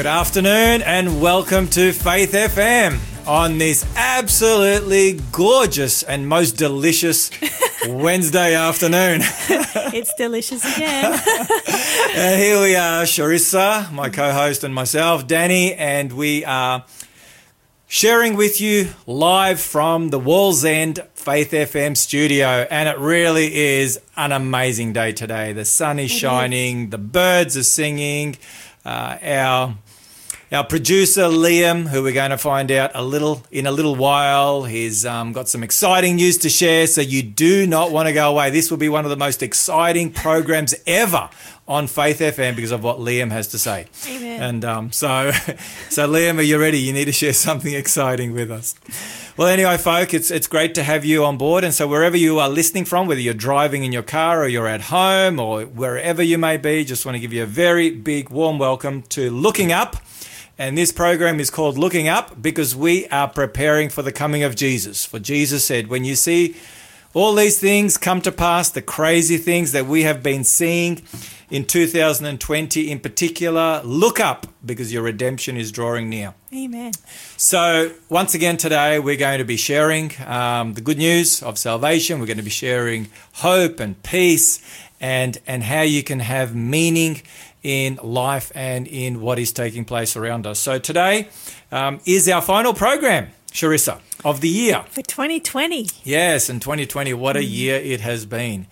Good afternoon and welcome to Faith FM on this absolutely gorgeous and most delicious Wednesday afternoon. It's delicious again. And here we are, Sharissa, my co host, and myself, Danny, and we are sharing with you live from the Wallsend Faith FM studio. And it really is an amazing day today. The sun is shining, the birds are singing, uh, our our producer Liam, who we're going to find out a little in a little while, he's um, got some exciting news to share. So you do not want to go away. This will be one of the most exciting programs ever on Faith FM because of what Liam has to say. Amen. And um, so, so Liam, are you ready? You need to share something exciting with us. Well, anyway, folk, it's it's great to have you on board. And so, wherever you are listening from, whether you're driving in your car or you're at home or wherever you may be, just want to give you a very big, warm welcome to Looking Up. And this program is called Looking Up because we are preparing for the coming of Jesus. For Jesus said, when you see all these things come to pass, the crazy things that we have been seeing in 2020 in particular, look up because your redemption is drawing near. Amen. So, once again, today we're going to be sharing um, the good news of salvation. We're going to be sharing hope and peace and, and how you can have meaning in life and in what is taking place around us. So, today um, is our final program, Sharissa, of the year. For 2020. Yes, in 2020, what a year it has been.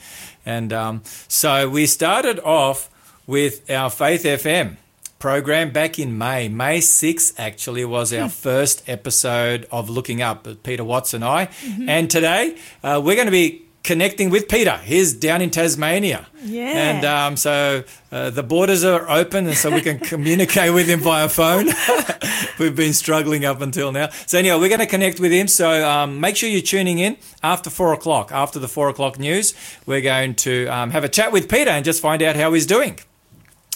And um, so we started off with our Faith FM program back in May. May 6th actually was our first episode of Looking Up, uh, Peter Watts and I. And today uh, we're going to be connecting with Peter. He's down in Tasmania. Yeah. And um, so uh, the borders are open, and so we can communicate with him via phone. We've been struggling up until now. So, anyway, we're going to connect with him. So, um, make sure you're tuning in after four o'clock. After the four o'clock news, we're going to um, have a chat with Peter and just find out how he's doing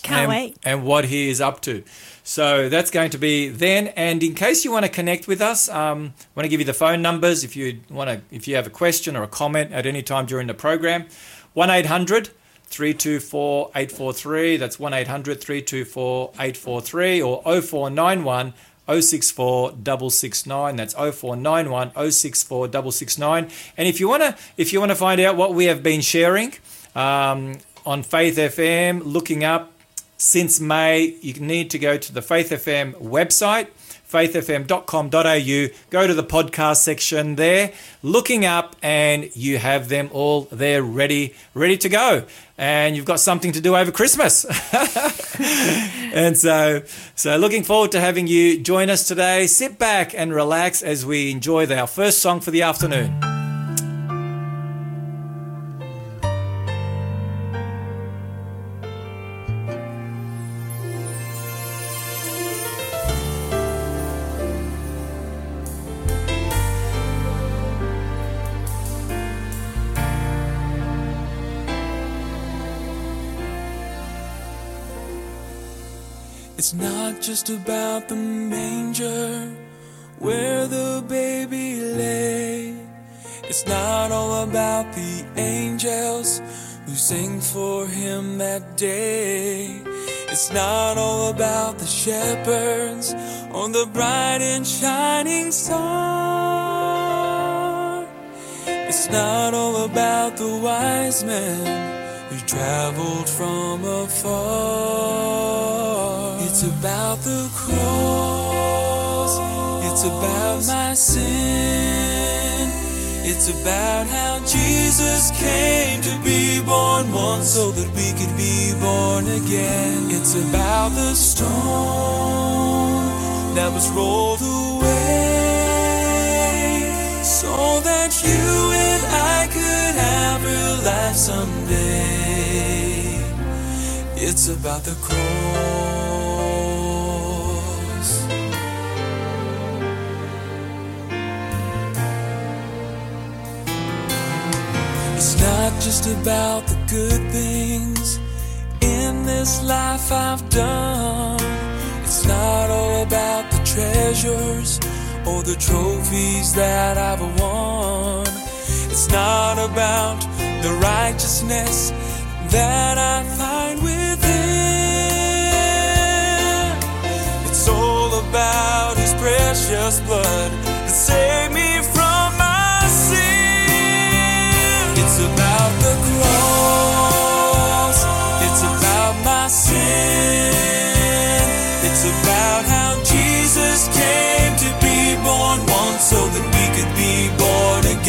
Can't and, wait. and what he is up to. So that's going to be then. And in case you want to connect with us, um, I want to give you the phone numbers if you want to, if you have a question or a comment at any time during the program. 1 800 324 843. That's 1 800 324 843 or 0491 064 669. That's 0491 064 669. And if you want to, if you want to find out what we have been sharing um, on Faith FM, looking up since May, you need to go to the Faith FM website, faithfm.com.au, go to the podcast section there, looking up, and you have them all there ready, ready to go. And you've got something to do over Christmas. and so, so looking forward to having you join us today. Sit back and relax as we enjoy our first song for the afternoon. It's not just about the manger where the baby lay. It's not all about the angels who sing for him that day. It's not all about the shepherds on the bright and shining star. It's not all about the wise men who traveled from afar. It's about the cross. It's about my sin. It's about how Jesus came to be born once so that we could be born again. It's about the stone that was rolled away so that you and I could have real life someday. It's about the cross. It's not just about the good things in this life I've done. It's not all about the treasures or the trophies that I've won. It's not about the righteousness that I find within. It's all about His precious blood that saved me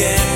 again.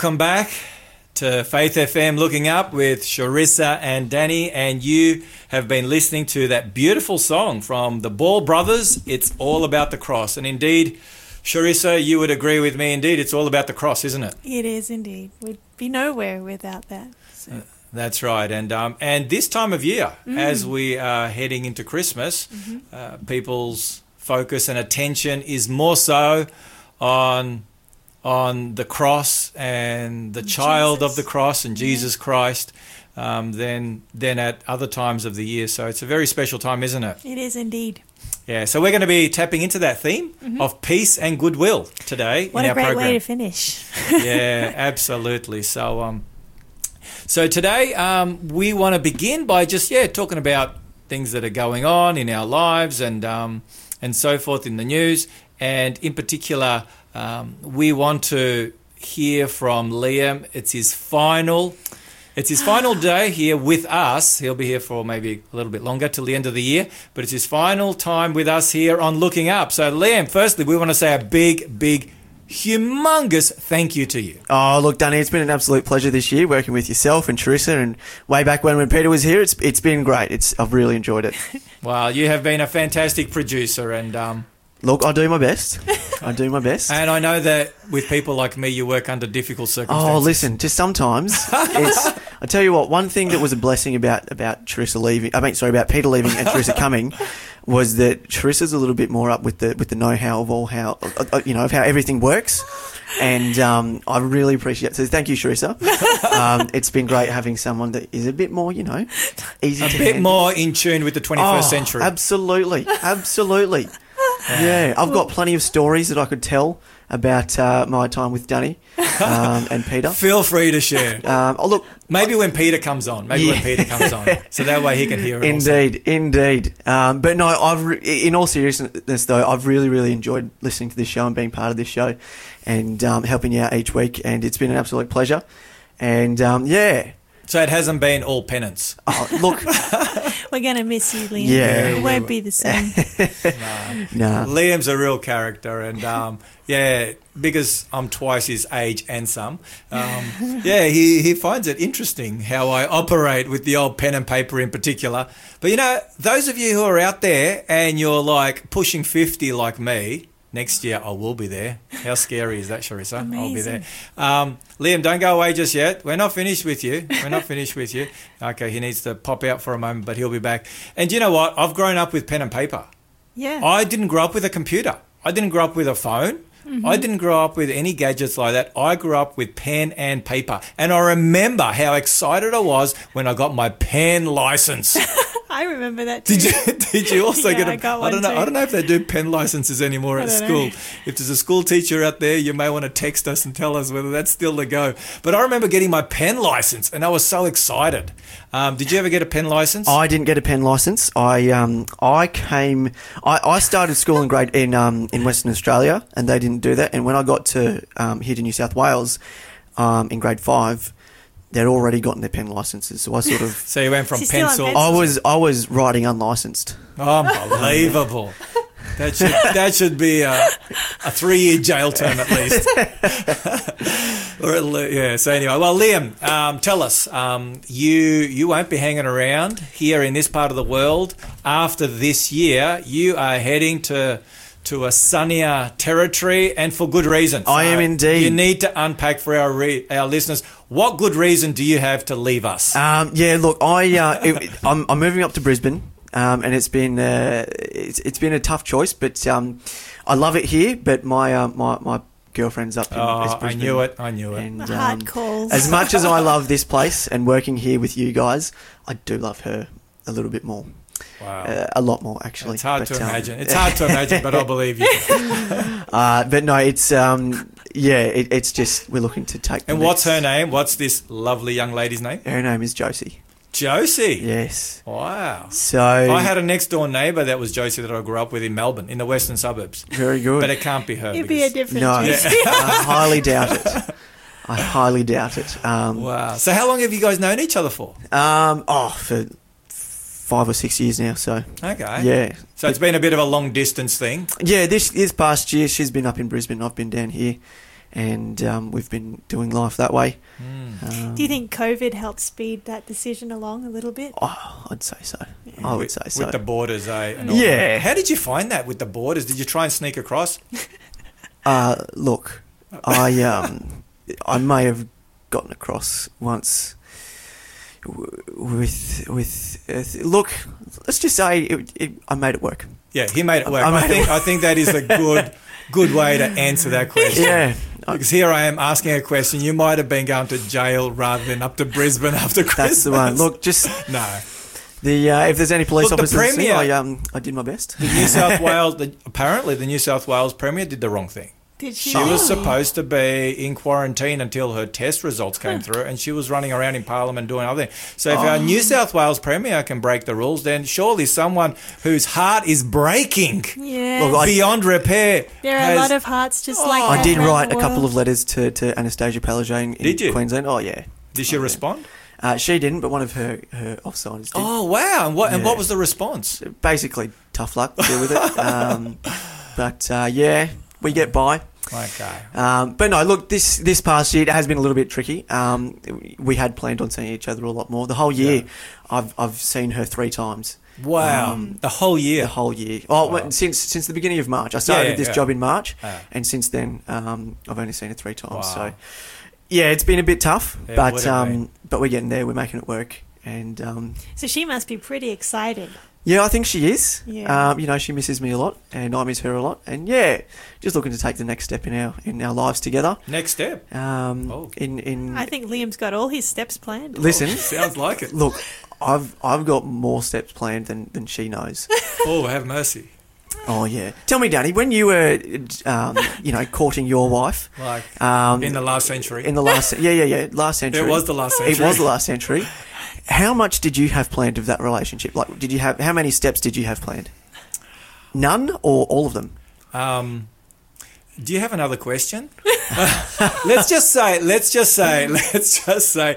Welcome back to Faith FM Looking Up with Sharissa and Danny, and you have been listening to that beautiful song from the Ball Brothers. It's all about the cross, and indeed, Sharissa, you would agree with me. Indeed, it's all about the cross, isn't it? It is indeed. We'd be nowhere without that. So, That's right, and um, and this time of year, as we are heading into Christmas, uh, people's focus and attention is more so on on the cross and the child of the cross and Jesus Christ um, than than at other times of the year. So it's a very special time, isn't it? it is indeed. Yeah. So we're going to be tapping into that theme of peace and goodwill today What in a great way to finish. yeah, absolutely. So, um, so today um, we want to begin by just yeah talking about things that are going on in our lives and um, and so forth in the news, and in particular, um, we want to hear from Liam. It's his final. It's his final day here with us. He'll be here for maybe a little bit longer till the end of the year, but it's his final time with us here on Looking Up. So, Liam, firstly, we want to say a big, big, humongous thank you to you. Oh, look, Danny, it's been an absolute pleasure this year working with yourself and Teresa. And way back when, when Peter was here, it's it's been great. It's I've really enjoyed it. Well, you have been a fantastic producer, and um, Look, I do my best. I do my best. and I know that with people like me, you work under difficult circumstances. Oh, listen, just sometimes it's. I tell you what, one thing that was a blessing about about Teresa leaving. I mean, sorry, about Peter leaving and Teresa coming, was that Teresa's a little bit more up with the with the know how of all how uh, uh, you know of how everything works, and um, I really appreciate. it. So thank you, Teresa. Um, it's been great having someone that is a bit more, you know, easy a to bit handle. more in tune with the 21st Oh, century. Absolutely, absolutely. Yeah, I've got plenty of stories that I could tell about uh, my time with Danny um, and Peter. Feel free to share. Um, oh, look, Maybe when Peter comes on. Maybe when Peter comes on. So that way he can hear it. also. indeed, indeed. Um, but no, I've re- in all seriousness though, I've really, really enjoyed listening to this show and being part of this show, and um, helping you out each week. And it's been an absolute pleasure. And um, yeah, So it hasn't been all penance. oh, look, We're going to miss you, Liam. Yeah, It we won't will. be the same. nah. Liam's a real character, and um, yeah, because I'm twice his age and some. Um, yeah, he, he finds it interesting how I operate with the old pen and paper in particular. But you know, those of you who are out there and you're like pushing 50 like me, next year I will be there. How scary is that, Sharissa? I'll be there. Um, Liam, don't go away just yet. We're not finished with you. We're not finished with you. Okay, he needs to pop out for a moment, but he'll be back. And you know what? I've grown up with pen and paper. Yeah. I didn't grow up with a computer. I didn't grow up with a phone. I didn't grow up with any gadgets like that. I grew up with pen and paper. And I remember how excited I was when I got my pen license. I remember that too. Did you? Did you also Yeah, get a? I got I don't know. too. I don't know if they do pen licenses anymore at school. know. If there's a school teacher out there, you may want to text us and tell us whether that's still the go. But I remember getting my pen license, and I was so excited. Um, did you ever get a pen license? I didn't get a pen license. I um I came I, I started school in grade in um in Western Australia and they didn't do that. And when I got to um, here to New South Wales um, in grade five, they'd already gotten their pen licenses. So I sort of so you went from So you're still on pencil. pencil? I was I was riding unlicensed. Unbelievable. That should that should be a, a three year jail term at least. or at le- yeah. So anyway, well, Liam, um, tell us. Um, you you won't be hanging around here in this part of the world after this year. You are heading to. To a sunnier territory, and for good reason. I am indeed. You need to unpack for our re- our listeners. What good reason do you have to leave us? Um, yeah, look, I uh, it, I'm, I'm moving up to Brisbane, um, and it's been uh, it's, it's been a tough choice, but um, I love it here. But my uh, my my girlfriend's up in oh, East I Brisbane. knew it. I knew it. And, The hard um, calls. as much as I love this place and working here with you guys, I do love her a little bit more, wow. uh, a lot more actually. It's hard But, to um, imagine. It's hard to imagine, but I believe you. Uh, but no, it's um, yeah, it, it's just we're looking to take. the And what's her name? What's this lovely young lady's name? Her name is Josie. Josie. Yes. Wow. So I had a next door neighbour that was Josie that I grew up with in Melbourne, in the western suburbs. very good. But it can't be her. It'd be a because- different no, choice. I highly doubt it. I highly doubt it. Um, Wow. So how long have you guys known each other for? um, oh, for five or six years now. So Okay. yeah, So it's been a bit of a long distance thing. yeah. This this past year, she's been up in Brisbane. I've been down here, and um, we've been doing life that way. Um, Do you think COVID helped speed that decision along a little bit? Oh, I'd say so. I would with, say so. With the borders, eh? and all Yeah. that. How did you find that with the borders? Did you try and sneak across? Uh, look, I um, I may have gotten across once w- with with. Uh, look, let's just say it, it, I made it work. Yeah, he made it work. I I, think I think that is a good good way to answer that question. Yeah, Because here I am asking a question. You might have been going to jail rather than up to Brisbane after Christmas. that's the one. Look, just no. the uh, if there's any police Look, officers, Premier- I um, I did my best. The New South Wales, the, apparently, the New South Wales Premier did the wrong thing. Did she? She was supposed to be in quarantine until her test results came through, and she was running around in Parliament doing other things. So, if our Oh. New South Wales Premier can break the rules, then surely someone whose heart is breaking Yeah. Look, I- beyond repair. there are has- a lot of hearts just like Oh. that. I did write the a couple of letters to, to Annastacia Palaszczuk in Did you? Queensland. Oh yeah, Did she Oh, yeah. respond? uh, she didn't, but one of her her offsiders did. Oh wow! And what and what was the response? Basically, tough luck. Deal with it. Um, but uh, yeah, we get by. Okay. Um, but no, look, this this past year it has been a little bit tricky. Um, we had planned on seeing each other a lot more. The whole year, Yeah. I've I've seen her three times. Wow. Um, the whole year. The whole year. Oh, Wow. well, since since the beginning of March. I started yeah, this yeah. job in March, and since then, um, I've only seen her three times. Wow. So, yeah, it's been a bit tough, Yeah, but would have been. um, but we're getting there. We're making it work, and um, So she must be pretty excited. Yeah, I think she is. Yeah. Um, you know, she misses me a lot, and I miss her a lot, and yeah, just looking to take the next step in our in our lives together. Next step. Um, Oh. in in I think Liam's got all his steps planned. listen, Sounds like it. look, I've I've got more steps planned than than she knows. Oh, have mercy. oh yeah, tell me, Danny, when you were, um, you know, courting your wife, Like um, in the last century. in the last, yeah, yeah, yeah, last century. it was the last century. It was the last century. How much did you have planned of that relationship? Like, did you have how many steps did you have planned? None or all of them? Um, do you have another question? let's just say, let's just say, let's just say,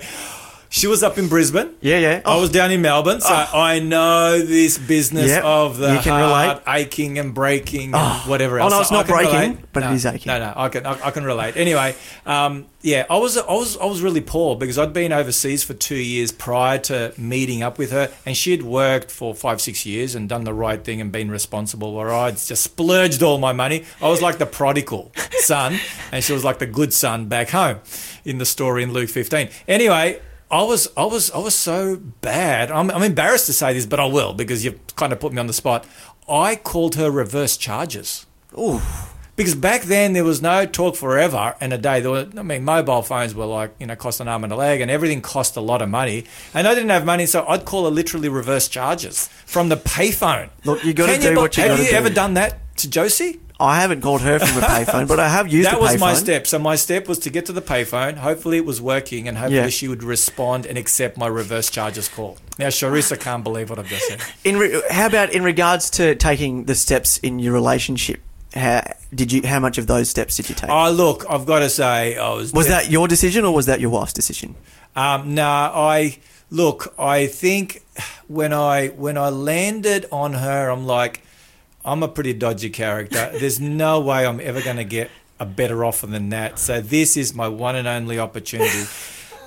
She was up in Brisbane. Yeah, yeah. I was down in Melbourne, so I know this business Yep, of the you can heart relate. aching and breaking and Oh. whatever Oh, else. no, it's So not breaking, relate. but it no, is aching. No, no, I can, I, I can relate. Anyway, um, yeah, I was, I was, I was really poor because I'd been overseas for two years prior to meeting up with her, and she'd worked for five, six years and done the right thing and been responsible. Where I'd just splurged all my money. I was like the prodigal son, and she was like the good son back home in the story in Luke 15. Anyway. I was, I was, I was so bad. I'm, I'm embarrassed to say this, but I will because you've kind of put me on the spot. I called her reverse charges Ooh. because back then there was no talk forever and a day. There were, I mean, mobile phones were like you know cost an arm and a leg, and everything cost a lot of money. And I didn't have money, so I'd call her literally reverse charges from the payphone. Look, you got to do bu- what you got to do. Have you ever done that to Josie? I haven't called her from a payphone, but I have used that was payphone. my step. So my step was to get to the payphone. Hopefully it was working, and hopefully Yeah. she would respond and accept my reverse charges call. Now Sharissa can't believe what I've just said. In re- how about in regards to taking the steps in your relationship? How did you? How much of those steps did you take? Oh look, I've got to say, I was was that your decision or was that your wife's decision? Um, no, I look. I think when I when I landed on her, I'm like, I'm a pretty dodgy character. There's no way I'm ever going to get a better offer than that. So this is my one and only opportunity.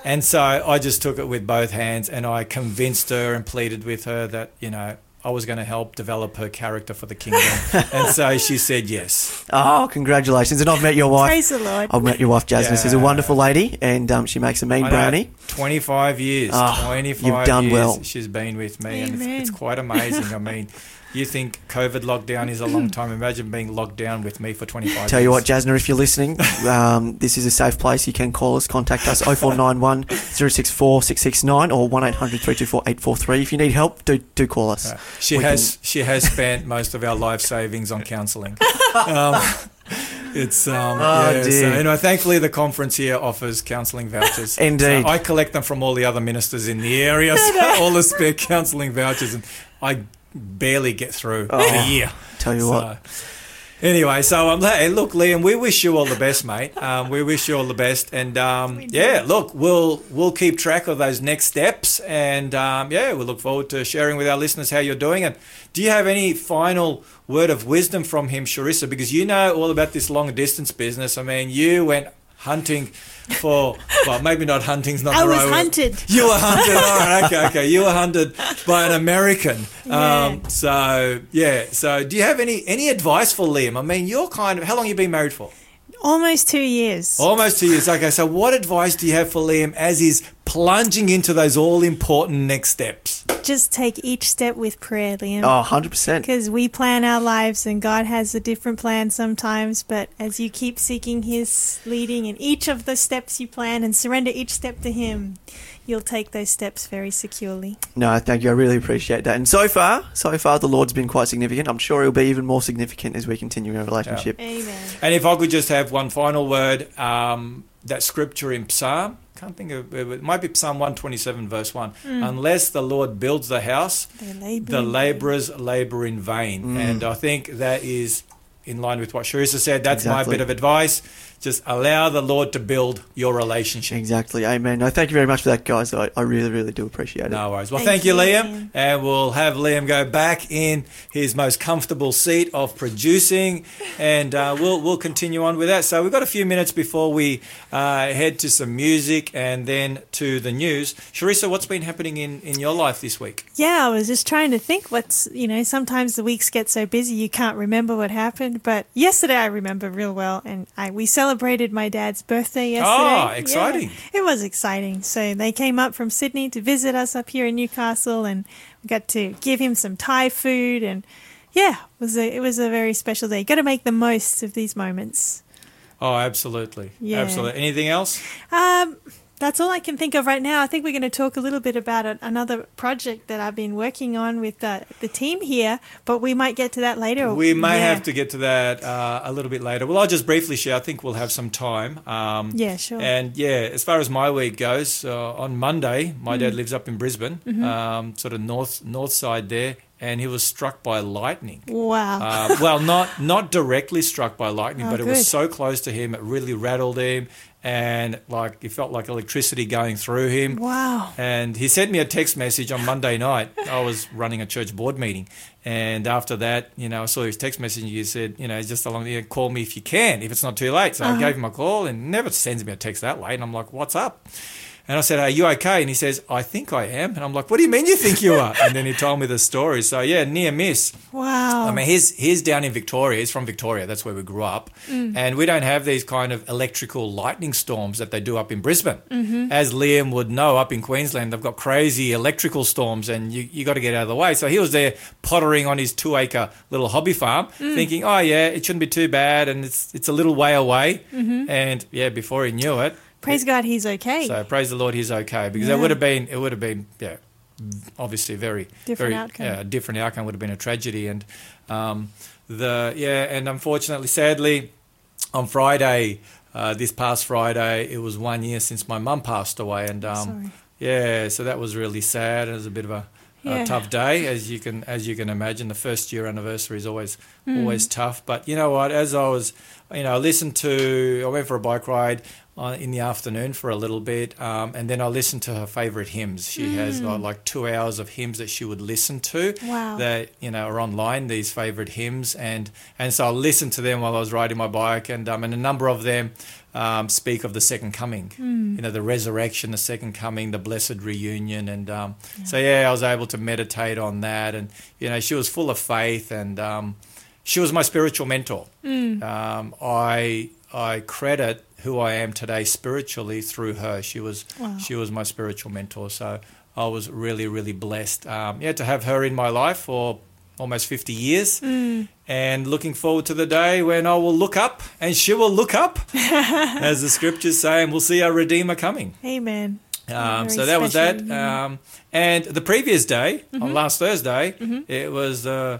And so I just took it with both hands, and I convinced her and pleaded with her that you know I was going to help develop her character for the kingdom. and so she said yes. Oh, congratulations! And I've met your wife. Praise the Lord. I've met your wife, Jasmine. She's a wonderful lady, and um, she makes a mean brownie. 25 years. Ah, 25 you've done years well. she's been with me, and it's, it's quite amazing. I mean, you think COVID lockdown is a long time. Imagine being locked down with me for 25 Tell years. you what, Jasna, if you're listening, um, this is a safe place. You can call us, contact us 0491 064 669 or 1 800 324 843. If you need help, do, do call us. Uh, she We has she has spent most of our life savings on counselling. Um, it's um, Oh, yeah, so dear. anyway, thankfully the conference here offers counselling vouchers. Indeed. So I collect them from all the other ministers in the area, so all the spare counselling vouchers, and I barely get through Oh, a year. Tell you So, what. Anyway, so um, hey, look, Liam, we wish you all the best, mate. Um, we wish you all the best, and um, yeah, look, we'll we'll keep track of those next steps, and um, yeah, we look forward to sharing with our listeners how you're doing. And do you have any final word of wisdom from him, Sharissa? Because you know all about this long distance business. I mean, you went hunting for well, maybe not hunting's not I the was right word. You were hunted. All right, okay, okay. You were hunted by an American. Um, so yeah. So do you have any any advice for Liam? I mean, you're kind of how long you been married for? Almost two years. Almost two years. Okay. So what advice do you have for Liam as he's plunging into those all important next steps? Just take each step with prayer, Liam. Oh, 100%. Because we plan our lives and God has a different plan sometimes, but as you keep seeking His leading in each of the steps you plan and surrender each step to Him, you'll take those steps very securely. No, thank you. I really appreciate that. And so far, so far, the Lord's been quite significant. I'm sure he'll be even more significant as we continue our relationship. Amen. And if I could just have one final word, um, that scripture in Psalm. I can't think of it. Might be Psalm 127, verse 1. Unless the Lord builds the house, labor. the in labourers labour in vain. Mm. And I think that is in line with what Sharissa said. That's my bit of advice. Just allow the Lord to build your relationship. Exactly. Amen. No, thank you very much for that, guys. I, I really, really do appreciate it. No worries. Well, Thank thank, you, you, Liam. Liam. And we'll have Liam go back in his most comfortable seat of producing, and uh, we'll we'll continue on with that. So we've got a few minutes before we uh, head to some music and then to the news. Sharissa, what's been happening in, in your life this week? Yeah, I was just trying to think what's, you know, sometimes the weeks get so busy you can't remember what happened. But yesterday I remember real well. And I we celebrated my dad's birthday yesterday. Ah, Yeah, exciting. it was exciting. So they came up from Sydney to visit us up here in Newcastle and we got to give him some Thai food. And yeah, it was a, it was a very special day. Got to make the most of these moments. Oh, absolutely. Yeah. Absolutely. Anything else? Um, that's all I can think of right now. I think we're going to talk a little bit about a, another project that I've been working on with uh, the team here, but we might get to that later. We may Yeah. have to get to that uh, a little bit later. Well, I'll just briefly share. I think we'll have some time. Um, Yeah, sure. And yeah, as far as my week goes, uh, on Monday, my Mm. dad lives up in Brisbane, Mm-hmm. um, sort of north north side there, and he was struck by lightning. Wow. Uh, well, not not directly struck by lightning, Oh, but it was so close to him, it really rattled him, and like it felt like electricity going through him. wow. And he sent me a text message on Monday night. I was running a church board meeting. And after that, you know, I saw his text message he said, you know, just along the call me if you can, if it's not too late. So I gave him a call and never sends me a text that late. And I'm like, what's up? And I said, Are you okay? And he says, I think I am. And I'm like, What do you mean you think you are? and then he told me the story. So, yeah, near miss. Wow. I mean, he's he's down in Victoria. He's from Victoria. That's where we grew up, mm. and we don't have these kind of electrical lightning storms that they do up in Brisbane. Mm-hmm. As Liam would know, up in Queensland, they've got crazy electrical storms, and you you got to get out of the way. So he was there pottering on his two acre little hobby farm, mm. thinking, oh yeah, it shouldn't be too bad, and it's it's a little way away. Mm-hmm. And yeah, before he knew it, Praise God, he's okay. so praise the Lord, he's okay because Yeah. it would have been it would have been yeah, obviously very Different very, outcome. Yeah, a different outcome would have been a tragedy, and um, the yeah, and unfortunately, sadly, on Friday, uh, this past Friday, it was one year since my mum passed away, and um, yeah, so that was really sad. It was a bit of a, Yeah. a tough day, as you can as you can imagine. The first year anniversary is always always tough. But you know what? As I was, you know, I listened to. I went for a bike ride in the afternoon for a little bit, um, and then I listened to her favorite hymns. She has got like two hours of hymns that she would listen to. Wow. That you know are online. These favorite hymns, and and so I listened to them while I was riding my bike, and um, and a number of them um, speak of the second coming. You know, the resurrection, the second coming, the blessed reunion, and um, so yeah, I was able to meditate on that, and you know, she was full of faith, and um, she was my spiritual mentor. Um, I I credit who I am today spiritually through her. She was Wow. she was my spiritual mentor, so I was really really blessed. Um, yeah, to have her in my life for almost 50 years and looking forward to the day when I will look up and she will look up as the scriptures say and we'll see our redeemer coming Amen. um, so that was that um, and the previous day on last Thursday it was the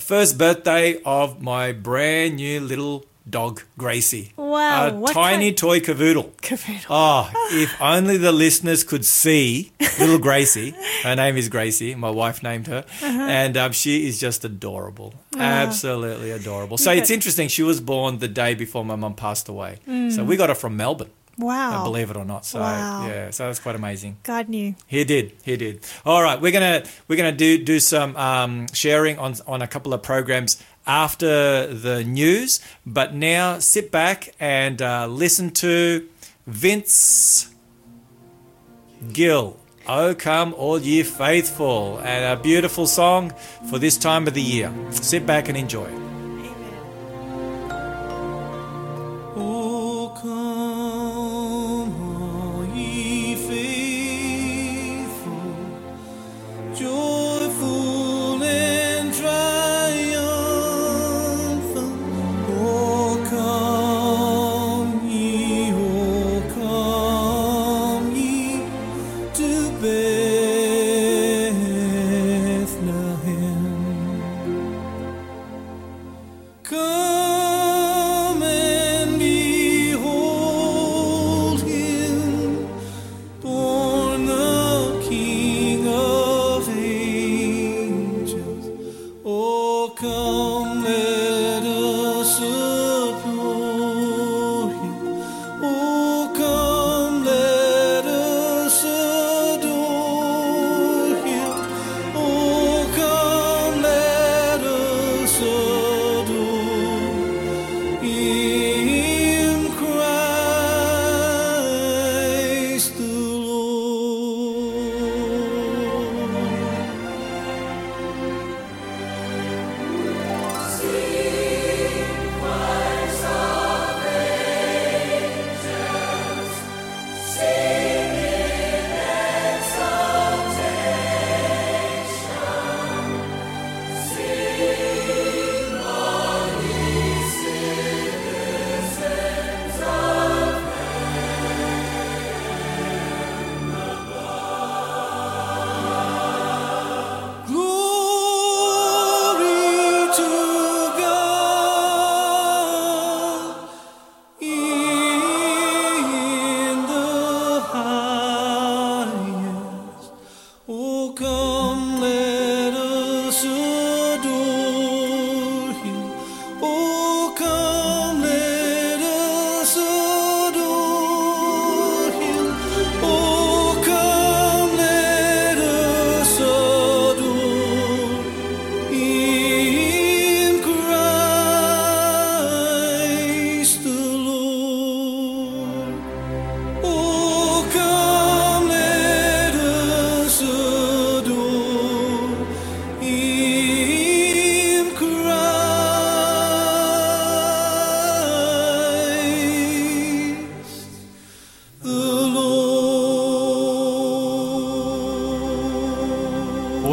first birthday of my brand new little dog Gracie Wow, a tiny kind- toy cavoodle Cavoodle. Oh, if only the listeners could see little Gracie. Her name is Gracie. My wife named her, Uh-huh. and um, she is just adorable, absolutely adorable. So it's interesting. She was born the day before my mum passed away. So we got her from Melbourne, uh, Wow. believe it or not. So Mm. Wow. yeah, so that's quite amazing. God knew. He did. He did. All right, we're gonna we're gonna do do some um, sharing on on a couple of programs after the news. But now sit back and uh, listen to Vince Gill. Oh, come all ye faithful, and a beautiful song for this time of the year. Sit back and enjoy.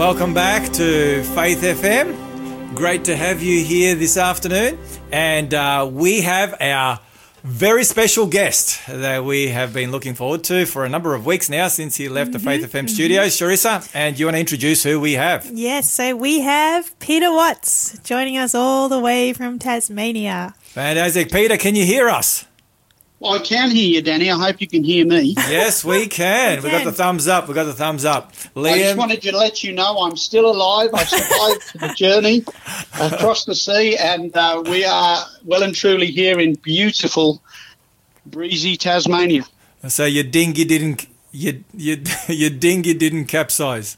Welcome back to Faith FM. Great to have you here this afternoon. And uh, we have our very special guest that we have been looking forward to for a number of weeks now since he left the Faith FM studios. Sharissa, and you want to introduce who we have? Yes, so we have Peter Watts joining us all the way from Tasmania. Fantastic. Peter, can you hear us? Well, I can hear you, Danny. I hope you can hear me. Yes, we can. We we got the thumbs up. We got the thumbs up. Liam. I just Liam, wanted to let you know I'm still alive. I survived the journey across the sea, and uh, we are well and truly here in beautiful, breezy Tasmania. so your dinghy didn't your your your dinghy didn't capsize.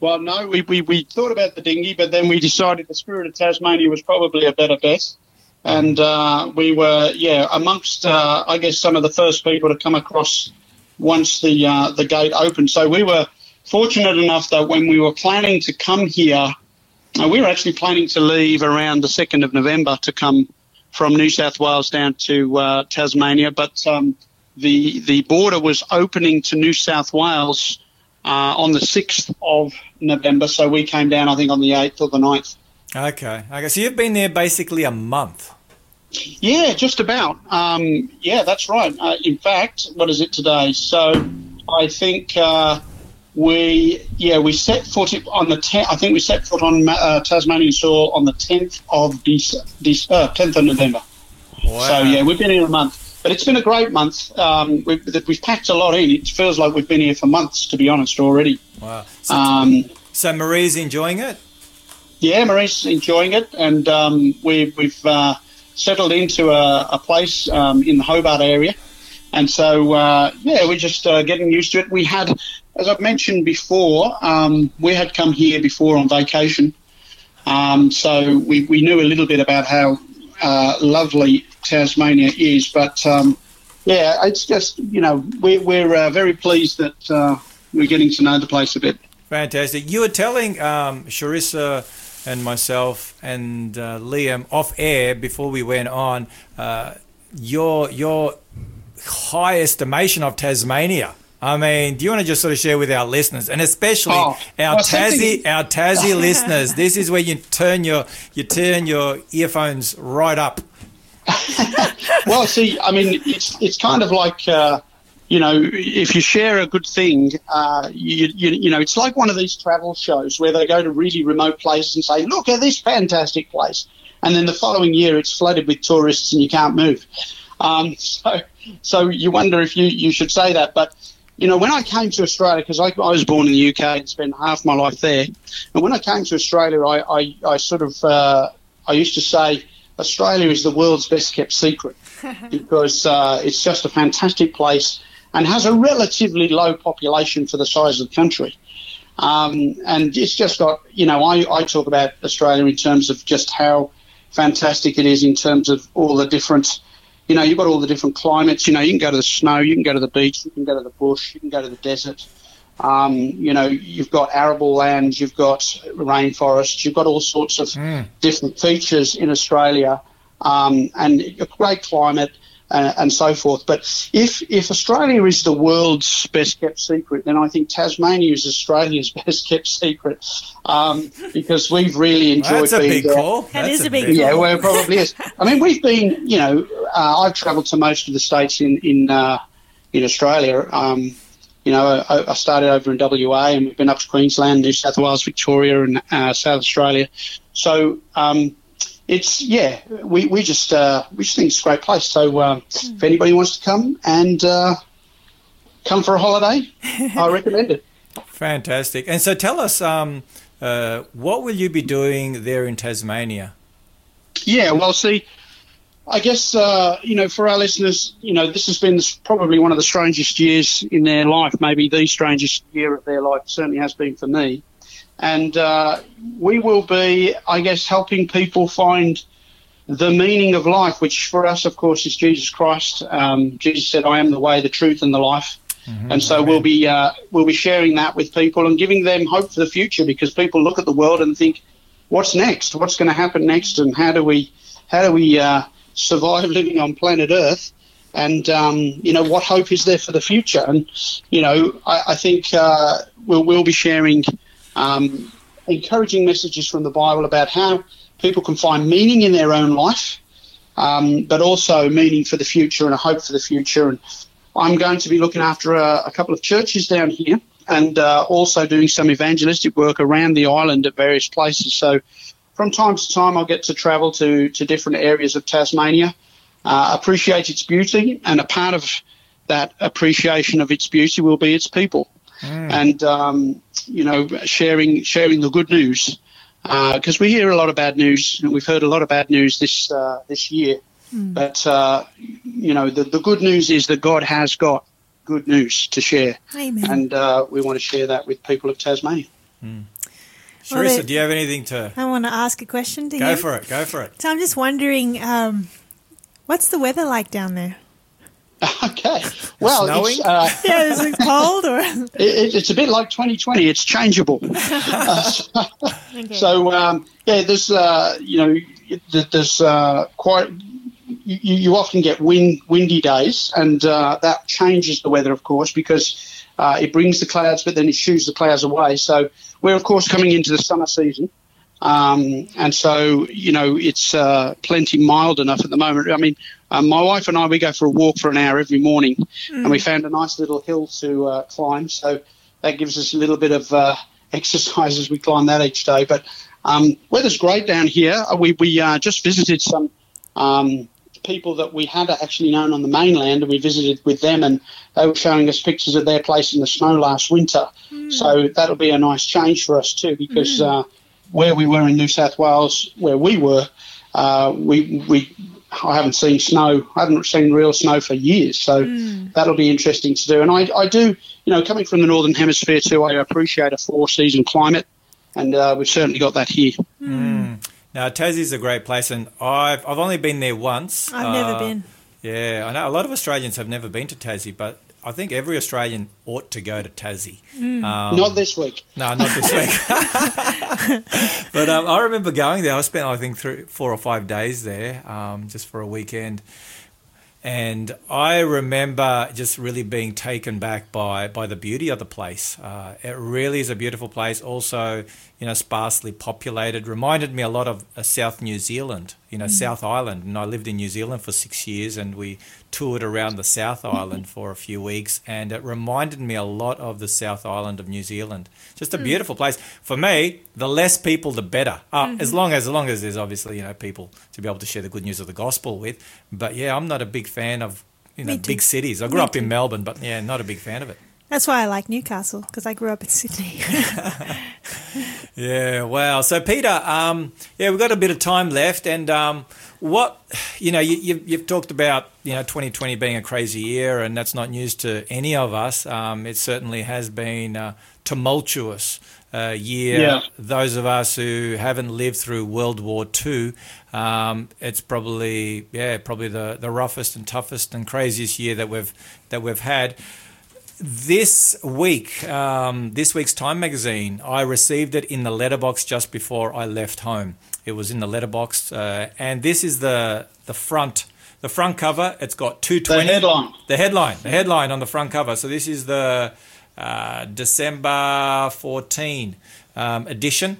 Well, no, we, we, we thought about the dinghy, but then we decided the Spirit of Tasmania was probably a better bet. And uh, we were, yeah, amongst, uh, I guess, some of the first people to come across once the uh, the gate opened. So we were fortunate enough that when we were planning to come here, uh, we were actually planning to leave around the 2nd of November to come from New South Wales down to uh, Tasmania. But um, the, the border was opening to New South Wales uh, on the 6th of November. So we came down, I think, on the 8th or the 9th. Okay. Okay. So you've been there basically a month. Yeah, just about. Um, yeah, that's right. Uh, in fact, what is it today? So I think uh, we, yeah, we set foot on the 10th. I think we set foot on uh, Tasmanian soil on the 10th of Dec- Dec- uh, 10th of November. Wow. So yeah, we've been here a month, but it's been a great month. Um, we've, we've packed a lot in. It feels like we've been here for months, to be honest, already. Wow. So, Um, so Marie's enjoying it. yeah, Marie's enjoying it, and um, we, we've uh, settled into a, a place um, in the Hobart area, and so uh, yeah, we're just uh, getting used to it. We had, as I've mentioned before, um, we had come here before on vacation, um, so we, we knew a little bit about how uh, lovely Tasmania is, but um, yeah, it's just you know we, we're uh, very pleased that uh, we're getting to know the place a bit. Fantastic. You were telling um, Sharissa and myself and uh, Liam off air before we went on uh, your your high estimation of Tasmania. I mean, do you want to just sort of share with our listeners, and especially Oh, our well, Tassie, our Tassie listeners? This is where you turn your you turn your earphones right up. well, see, I mean, it's it's kind of like uh, you know, if you share a good thing, uh, you, you you know, it's like one of these travel shows where they go to really remote places and say, "Look at this fantastic place," and then the following year it's flooded with tourists and you can't move. Um, so, so you wonder if you you should say that, but. You know, when I came to Australia, because I, I was born in the UK and spent half my life there, and when I came to Australia, I, I, I sort of, uh, I used to say, Australia is the world's best kept secret because uh, it's just a fantastic place and has a relatively low population for the size of the country. Um, and it's just got, you know, I, I talk about Australia in terms of just how fantastic it is in terms of all the different, you know, you've got all the different climates. You know, you can go to the snow, you can go to the beach, you can go to the bush, you can go to the desert. Um, you know, you've got arable lands, you've got rainforests, you've got all sorts of different features in Australia, um, and a great climate uh, and so forth. But if if Australia is the world's best kept secret, then I think Tasmania is Australia's best kept secret um, because we've really enjoyed That's a being big there. call. That That's is a big Yeah, call. well, it probably is. I mean, we've been, you know, uh, I've travelled to most of the states in in uh, in Australia. Um, you know, I, I started over in WA, and we've been up to Queensland, New South Wales, Victoria, and uh, South Australia. So um, it's yeah, we we just uh, we just think it's a great place. So uh, if anybody wants to come and uh, come for a holiday, I recommend it. Fantastic. And so tell us, um, uh, what will you be doing there in Tasmania? Yeah, well, see, I guess uh, you know, for our listeners, you know, this has been probably one of the strangest years in their life, maybe the strangest year of their life. Certainly has been for me. And uh, we will be, I guess, helping people find the meaning of life, which for us, of course, is Jesus Christ. Um, Jesus said, "I am the way, the truth, and the life." And so we'll be uh, we'll be sharing that with people and giving them hope for the future because people look at the world and think, "What's next? What's going to happen next? And how do we how do we uh, survive living on planet Earth?" And um, you know, what hope is there for the future? And you know, I, I think uh, we'll we'll be sharing um, encouraging messages from the Bible about how people can find meaning in their own life, um, but also meaning for the future and a hope for the future. And I'm going to be looking after a, a couple of churches down here and uh, also doing some evangelistic work around the island at various places. So from time to time, I'll get to travel to, to different areas of Tasmania, uh, appreciate its beauty, and a part of that appreciation of its beauty will be its people. Mm. And um, you know, sharing sharing the good news because uh, we hear a lot of bad news, and we've heard a lot of bad news this uh, this year. Mm. But uh, you know, the the good news is that God has got good news to share, Amen. and uh, we want to share that with people of Tasmania. Mm. Charissa, well, do you have anything to? I want to ask a question to go you. Go for it. Go for it. So I'm just wondering, um, what's the weather like down there? Okay. Well, Snowing? it's, uh, yeah, is it cold or? it, it's a bit like 2020. It's changeable. uh, so, okay. so um, yeah, there's uh, you know there's uh, quite you, you, often get wind windy days, and uh, that changes the weather, of course, because uh, it brings the clouds, but then it shoos the clouds away. So we're of course coming into the summer season. Um, and so, you know, it's uh, plenty mild enough at the moment. I mean, um, my wife and I, we go for a walk for an hour every morning, mm. and we found a nice little hill to uh, climb. So that gives us a little bit of uh, exercise as we climb that each day. But um, weather's great down here. Uh, we, we uh, just visited some um, people that we had actually known on the mainland, and we visited with them, and they were showing us pictures of their place in the snow last winter. Mm. So that'll be a nice change for us too, because mm. where we were in New South Wales, where we were, we we I haven't seen snow. I haven't seen real snow for years, so mm. that'll be interesting to do. And I, I do, you know, coming from the northern hemisphere too, I appreciate a four-season climate, and uh, we've certainly got that here. Mm. Now, Tassie's a great place, and I've I've only been there once. I've uh, never been. Yeah, I know a lot of Australians have never been to Tassie, but I think every Australian ought to go to Tassie. Mm. Um, not this week. No, not this week. but um, I remember going there. I spent, I think, three, four or five days there um, just for a weekend. And I remember just really being taken back by, by the beauty of the place. Uh, it really is a beautiful place. Also, you know, sparsely populated. Reminded me a lot of uh, South New Zealand, you know, mm. South Island. And I lived in New Zealand for six years, and we toured around the South Island for a few weeks, and it reminded me a lot of the South Island of New Zealand. Just a mm. beautiful place. For me, the less people, the better. Uh, mm-hmm. As long as, as long as there's obviously you know people to be able to share the good news of the gospel with. But yeah, I'm not a big fan of you know big cities. I grew me up too. in Melbourne, but yeah, not a big fan of it. That's why I like Newcastle because I grew up in Sydney. yeah, wow. So Peter, um, yeah, we've got a bit of time left, and um, what you know, you, have you've talked about you know 2020 being a crazy year, and that's not news to any of us. Um, it certainly has been a tumultuous uh, year. Yeah. Those of us who haven't lived through World War II, um, it's probably yeah, probably the, the roughest and toughest and craziest year that we've that we've had this week, um, this week's Time magazine, I received it in the letterbox just before I left home. It was in the letterbox, uh, and this is the the front the front cover. It's got two twenty. The headline. The headline. The headline on the front cover. So this is the uh, December fourteen um, edition.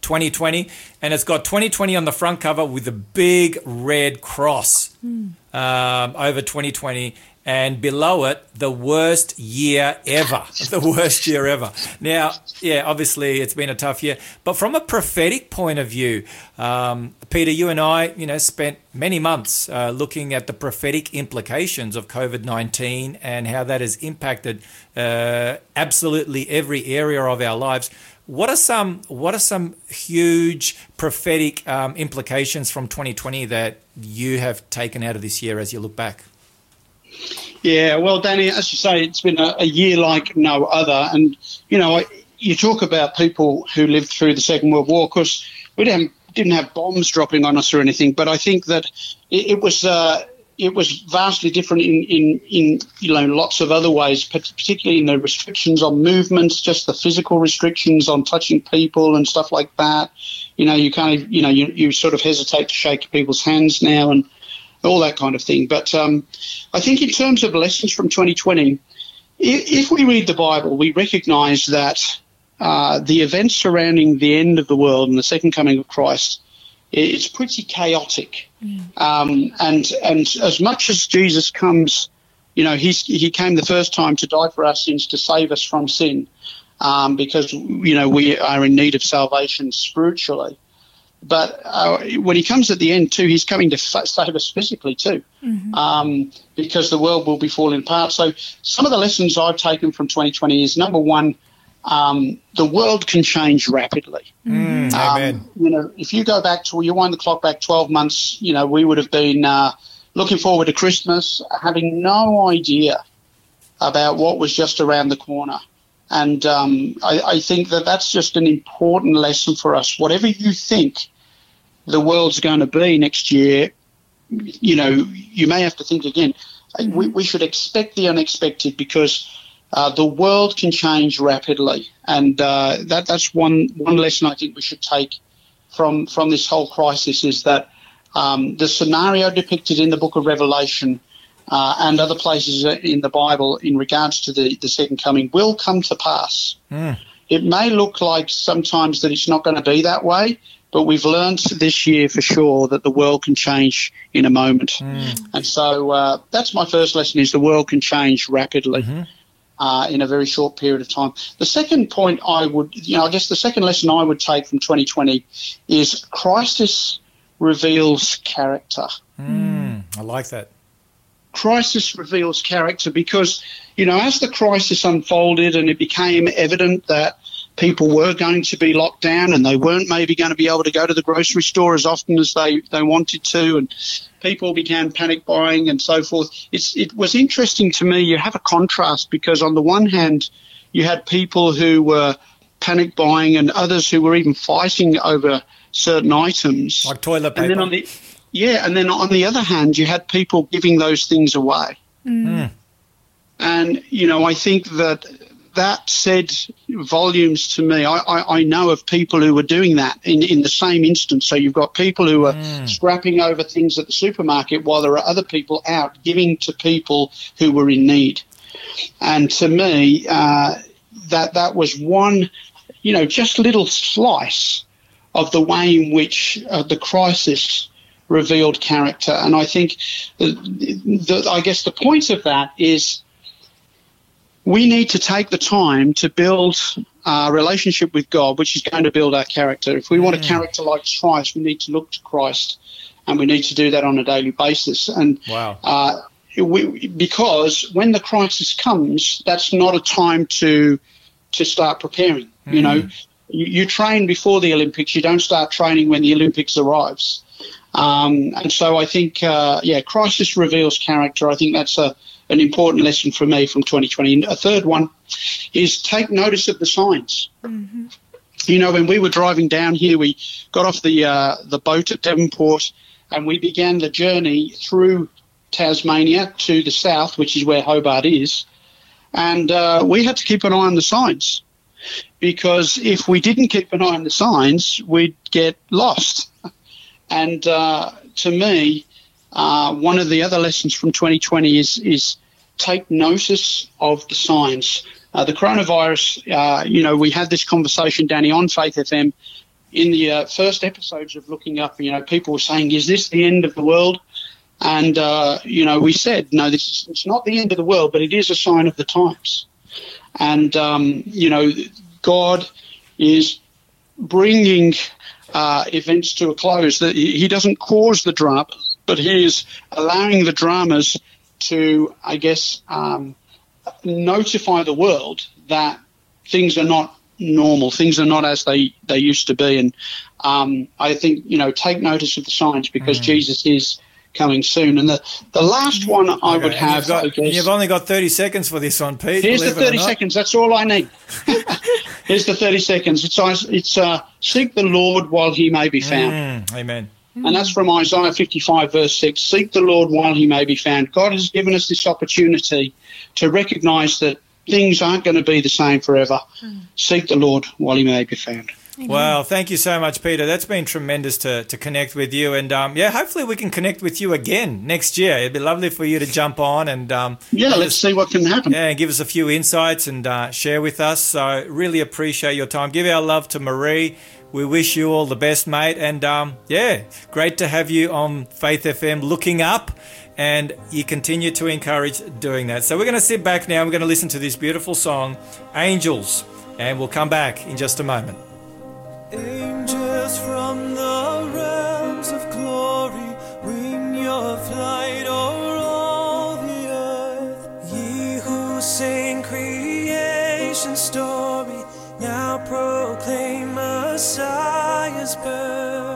2020, and it's got 2020 on the front cover with a big red cross mm. um, over 2020, and below it, the worst year ever. the worst year ever. Now, yeah, obviously it's been a tough year, but from a prophetic point of view, um, Peter, you and I, you know, spent many months uh, looking at the prophetic implications of COVID nineteen and how that has impacted uh, absolutely every area of our lives. What are some What are some huge prophetic um, implications from 2020 that you have taken out of this year as you look back? Yeah, well, Danny, as you say, it's been a, a year like no other. And, you know, you talk about people who lived through the Second World War. Of course, we didn't, didn't have bombs dropping on us or anything, but I think that it, it was. Uh, it was vastly different in, in, in you know lots of other ways, particularly in the restrictions on movements, just the physical restrictions on touching people and stuff like that. You know, you kind of you know you, you sort of hesitate to shake people's hands now, and all that kind of thing. But um, I think in terms of lessons from 2020, if we read the Bible, we recognise that uh, the events surrounding the end of the world and the second coming of Christ, it's pretty chaotic. Um, and and as much as Jesus comes, you know, he's, he came the first time to die for our sins to save us from sin, um, because you know we are in need of salvation spiritually. But uh, when he comes at the end too, he's coming to f- save us physically too, um, because the world will be falling apart. So some of the lessons I've taken from 2020 is number one, um, the world can change rapidly. Mm, Um, amen. you know, if you go back to, you wind the clock back 12 months, you know, we would have been uh, looking forward to Christmas, having no idea about what was just around the corner. And um, I, I think that that's just an important lesson for us. Whatever you think the world's going to be next year, you know, you may have to think again. We, we should expect the unexpected because uh, the world can change rapidly, and uh, that that's one one lesson I think we should take from from this whole crisis is that um, the scenario depicted in the Book of Revelation uh, and other places in the Bible in regards to the the second coming will come to pass. It may look like sometimes that it's not going to be that way, but we've learned this year for sure that the world can change in a moment. And so uh, that's my first lesson: is the world can change rapidly. Uh, in a very short period of time. The second point I would, you know, I guess the second lesson I would take from 2020 is crisis reveals character. Mm, I like that. Crisis reveals character because, you know, as the crisis unfolded and it became evident that people were going to be locked down and they weren't maybe going to be able to go to the grocery store as often as they, they wanted to and people began panic buying and so forth. It's, it was interesting to me. You have a contrast because on the one hand, you had people who were panic buying and others who were even fighting over certain items. Like toilet and then paper. on the yeah, and then on the other hand, you had people giving those things away. Mm. Hmm. And you know, I think that that said volumes to me. I, I, I know of people who were doing that in, in the same instance. So you've got people who are scrapping over things at the supermarket while there are other people out giving to people who were in need. And to me, uh, that that was one, you know, just little slice of the way in which uh, the crisis revealed character. And I think, the, the, I guess the point of that is we need to take the time to build a relationship with God, which is going to build our character. If we want a character like Christ, we need to look to Christ, and we need to do that on a daily basis. And Wow. uh, we, because when the crisis comes, that's not a time to to start preparing. You know, you, you train before the Olympics. You don't start training when the Olympics arrives. Um, and so I think, uh, yeah, crisis reveals character. I think that's a, an important lesson for me from 2020. And a third one is take notice of the signs. You know, when we were driving down here, we got off the uh, the boat at Devonport, and we began the journey through Tasmania to the south, which is where Hobart is. And uh, we had to keep an eye on the signs because if we didn't keep an eye on the signs, we'd get lost. And uh, to me, uh, one of the other lessons from 2020 is is take notice of the signs. Uh, the coronavirus, uh, you know, we had this conversation, Danny, on Faith FM in the uh, first episodes of Looking Up. You know, people were saying, "Is this the end of the world?" And uh, you know, we said, "No, this is it's not the end of the world, but it is a sign of the times." And um, you know, God is bringing uh, events to a close. That he doesn't cause the drama, but he is allowing the dramas to, I guess, um, notify the world that things are not normal. Things are not as they, they used to be. And um, I think, you know, take notice of the signs because Jesus is coming soon. And the, the last one I Okay, would have, You've, got, I guess, you've only got 30 seconds for this one, Pete. Here's the believe it or 30 seconds. That's all I need. Here's the 30 seconds. It's, it's uh, seek the Lord while he may be found. Mm, amen. And that's from Isaiah 55, verse 6. Seek the Lord while he may be found. God has given us this opportunity to recognize that things aren't going to be the same forever. Seek the Lord while he may be found. Well, thank you so much, Peter. That's been tremendous to, to connect with you. And um, yeah, hopefully we can connect with you again next year. It'd be lovely for you to jump on and um, Yeah, let's see what can happen. yeah, give us a few insights and uh, share with us. So really appreciate your time. Give our love to Marie. We wish you all the best, mate. And um, yeah, great to have you on Faith FM looking up. And you continue to encourage doing that. So we're going to sit back now. We're going to listen to this beautiful song, Angels. And we'll come back in just a moment. Angels from the realms of glory, wing your flight o'er all the earth. Ye who sing creation's story, now proclaim Messiah's birth.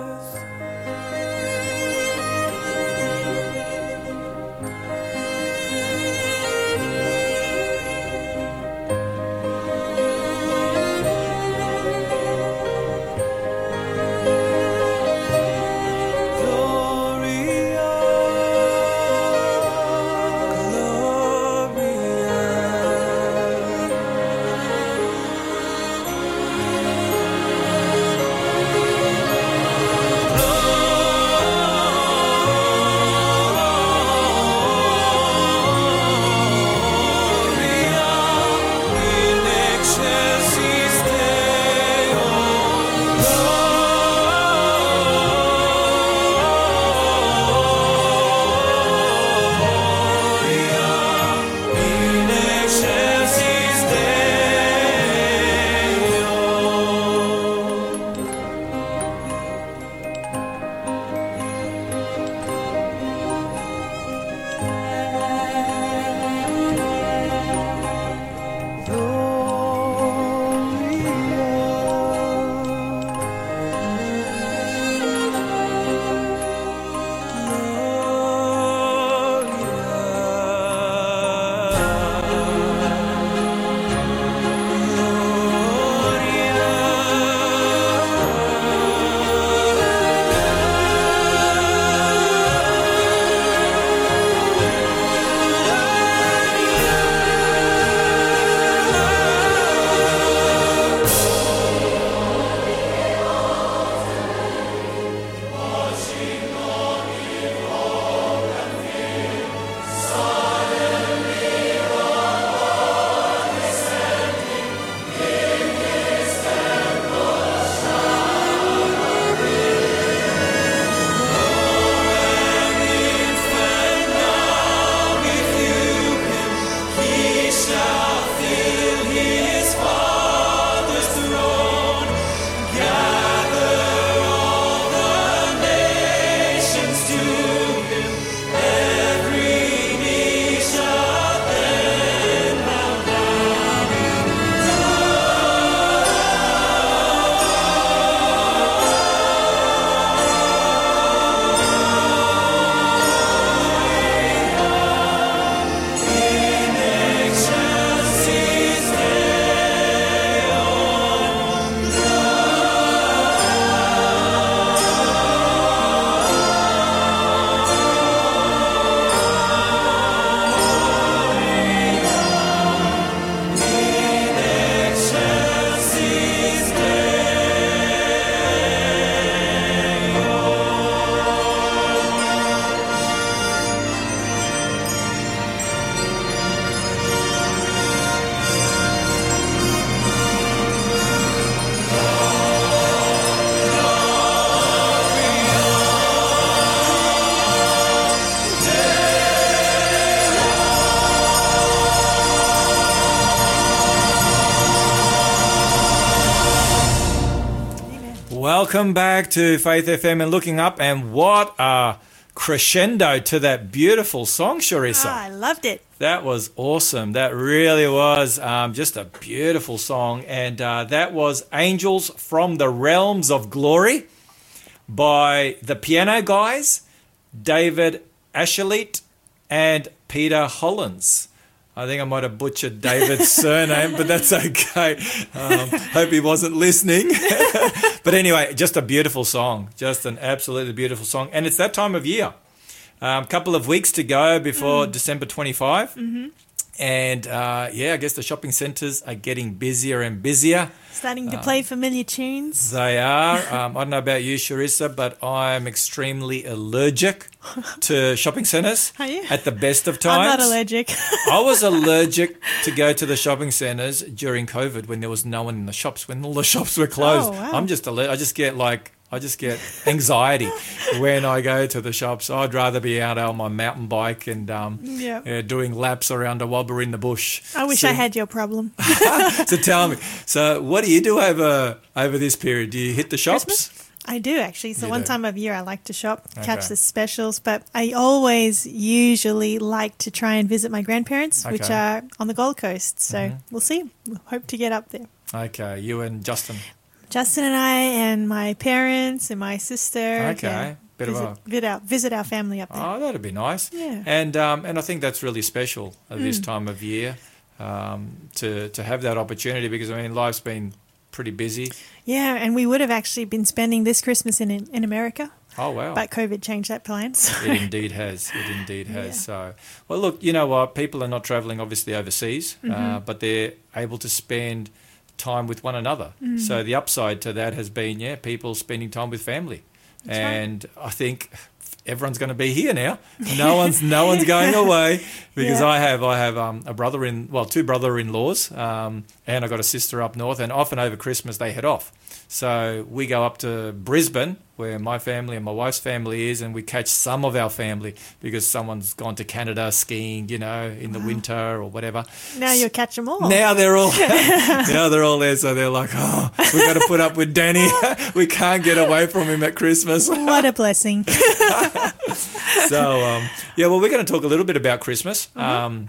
Welcome back to Faith FM and Looking Up. And what a crescendo to that beautiful song, Sharissa. Ah, I loved it. That was awesome. That really was um, just a beautiful song. And uh, that was Angels from the Realms of Glory by the piano guys, David Ashelit and Peter Hollens. I think I might have butchered David's surname, but that's okay. Um, hope he wasn't listening. but anyway, just a beautiful song. Just an absolutely beautiful song. And it's that time of year. A um, couple of weeks to go before December 25. And uh, yeah, I guess the shopping centres are getting busier and busier. Starting to play familiar tunes. They are. Um, I don't know about you, Sharissa, but I'm extremely allergic to shopping centres Are you? at the best of times. I'm not allergic. I was allergic to go to the shopping centres during COVID when there was no one in the shops, when all the shops were closed. Oh, wow. I'm just aller- I just get like I just get anxiety when I go to the shops. I'd rather be out on my mountain bike and um, Yeah. yeah, doing laps around Awaba in the bush. I wish So- I had your problem. So tell me, so what do you do over over this period? Do you hit the shops? I do actually. So You one do. time of year I like to shop, catch the specials, but I always usually like to try and visit my grandparents, which Okay. Mm-hmm. are on the Gold Coast. So we'll see. We'll hope to get up there. Okay, you and Justin. Justin and I and my parents and my sister. Okay. yeah, Bit of visit, a- visit, our, visit our family up there. Oh, that'd be nice. Yeah. And um, and I think that's really special at Mm. this time of year um, to to have that opportunity because I mean life's been pretty busy. Yeah, and we would have actually been spending this Christmas in in America, Oh wow. but COVID changed that plan. So. it indeed has. It indeed has. Yeah. So, well, look, you know what? People are not traveling obviously overseas, Mm-hmm. uh, but they're able to spend time with one another. Mm. So the upside to that has been, yeah, people spending time with family, That's right. and I think everyone's going to be here now. No one's no one's going away because Yeah. I have I have um, a brother in well two brother in laws um, and I got a sister up north, and often over Christmas they head off. So we go up to Brisbane, where my family and my wife's family is, and we catch some of our family because someone's gone to Canada skiing, you know, in the winter or whatever. Now you'll catch them all. Now they're all now they're all there, so they're like, oh, we've got to put up with Danny. we can't get away from him at Christmas. what a blessing. so um, yeah, well, we're going to talk a little bit about Christmas um,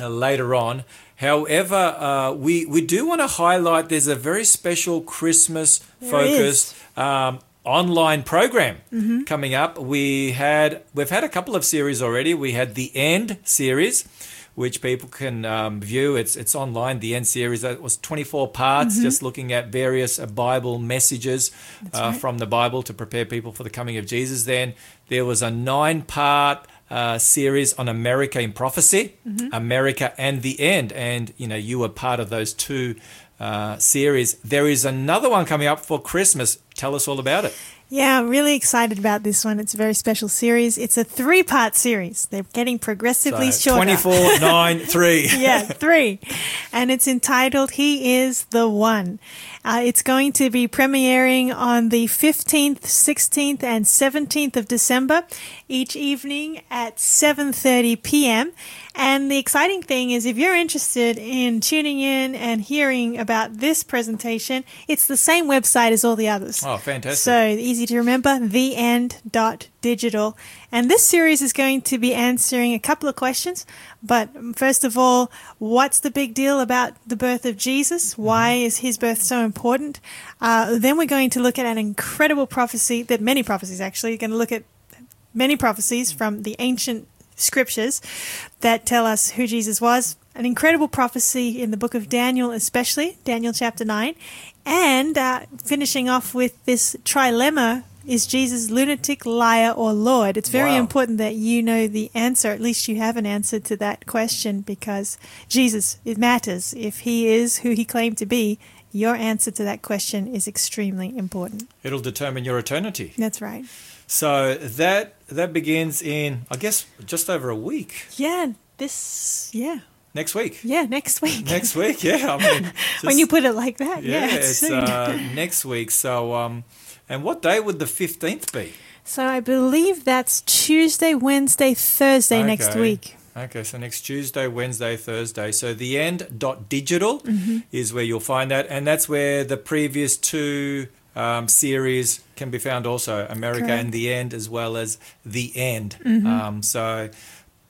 uh, later on. However, uh, we we do want to highlight there's a very special Christmas focused um, online program coming up. We had we've had a couple of series already. We had the End series. Which people can um, view. It's it's online. The end series that was 24 parts, just looking at various uh, Bible messages uh, right. from the Bible to prepare people for the coming of Jesus. Then there was a nine part uh, series on America in prophecy, America and the end. And, you know, you were part of those two uh, series. There is another one coming up for Christmas. Tell us all about it. Yeah, I'm really excited about this one. It's a very special series. It's a three part series. They're getting progressively So, shorter. 24, 9, 3. yeah, three. And it's entitled He is the One. Uh, it's going to be premiering on the 15th, 16th, and 17th of December, each evening at 7.30 p.m. And the exciting thing is if you're interested in tuning in and hearing about this presentation, it's the same website as all the others. Oh, fantastic. So easy to remember, theend.digital. And dot digital. And this series is going to be answering a couple of questions. But first of all, what's the big deal about the birth of Jesus? Why is his birth so important? Uh, then we're going to look at an incredible prophecy that many prophecies actually are going to look at many prophecies from the ancient scriptures that tell us who Jesus was. An incredible prophecy in the book of Daniel, especially Daniel chapter 9. And uh, finishing off with this trilemma is Jesus lunatic, liar, or Lord? It's very Wow. important that you know the answer. At least you have an answer to that question because Jesus, it matters. If he is who he claimed to be, your answer to that question is extremely important. It'll determine your eternity. That's right. So that that begins in, I guess, just over a week. Yeah, this, yeah, Next week. yeah, next week. Next week, yeah. I mean, when you put it like that, Yeah, yeah, it's, uh, next week. So, um, and what day would the fifteenth be? so I believe that's Tuesday, Wednesday, Thursday next week. Okay, so next Tuesday, Wednesday, Thursday. So the end dot digital Mm-hmm. is where you'll find that, and that's where the previous two um, series can be found also America Correct. and the end, as well as the end. Mm-hmm. Um, so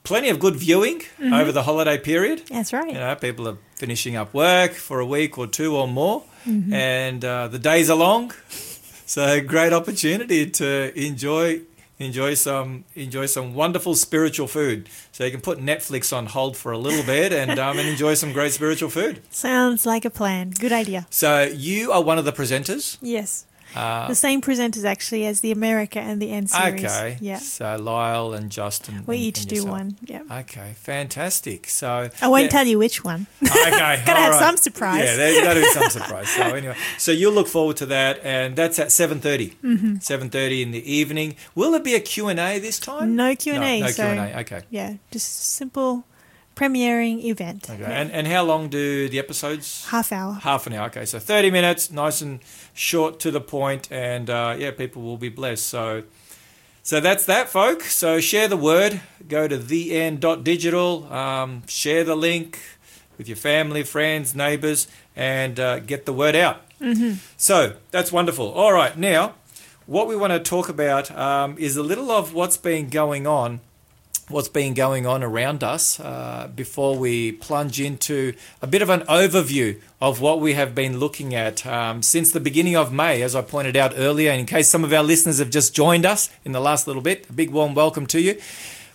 plenty of good viewing over the holiday period. That's right. You know, people are finishing up work for a week or two or more, Mm-hmm. and uh, the days are long. So great opportunity to enjoy enjoy some enjoy some wonderful spiritual food. So you can put Netflix on hold for a little bit and um, and enjoy some great spiritual food. Sounds like a plan. Good idea. So you are one of the presenters. Yes. Uh, the same presenters actually as the America and the End series. okay. Yeah. So Lyle and Justin. We and- each and do yourself. one. Yeah. Okay, fantastic. So I won't yeah. tell you which one. Okay, Gotta have right. some surprise. Yeah, there's got to be some surprise. So anyway, so you'll look forward to that, and that's at seven Mm-hmm. Seven thirty in the evening. Will there be a Q and A this time? No Q&A, No, no so- Q and A. Okay. Yeah, just simple premiering event. Okay. And and how long do the episodes? Half hour. Half an hour. Okay, so thirty minutes, nice and short to the point, and uh, yeah, people will be blessed. So. So that's that, folk. So share the word. Go to theend.digital. Um, share the link with your family, friends, neighbours, and uh, get the word out. So that's wonderful. All right, now what we want to talk about um, is a little of what's been going on, what's been going on around us uh, before we plunge into a bit of an overview of what we have been looking at um, since the beginning of May, as I pointed out earlier. In case some of our listeners have just joined us in the last little bit, a big warm welcome to you.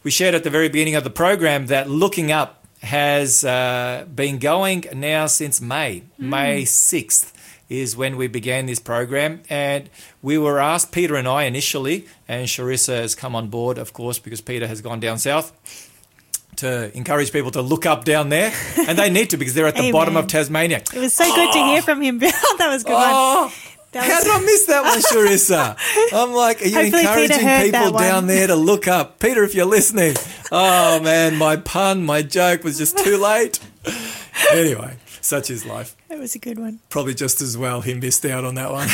We shared at the very beginning of the program that looking up has uh, been going now since May, May 6th is when we began this program. And we were asked, Peter and I initially, and Sharissa has come on board, of course, because Peter has gone down south. To encourage people to look up down there, and they need to because they're at the bottom of Tasmania. It was so good to hear oh. from him. Bill. that was a good one. Oh, That how did I miss that one, Sharissa? I'm like, are you Hopefully encouraging people down there to look up? Peter, if you're listening. Oh, man, my pun, my joke was just too late. Anyway, such is life That was a good one. probably just as well he missed out on that one.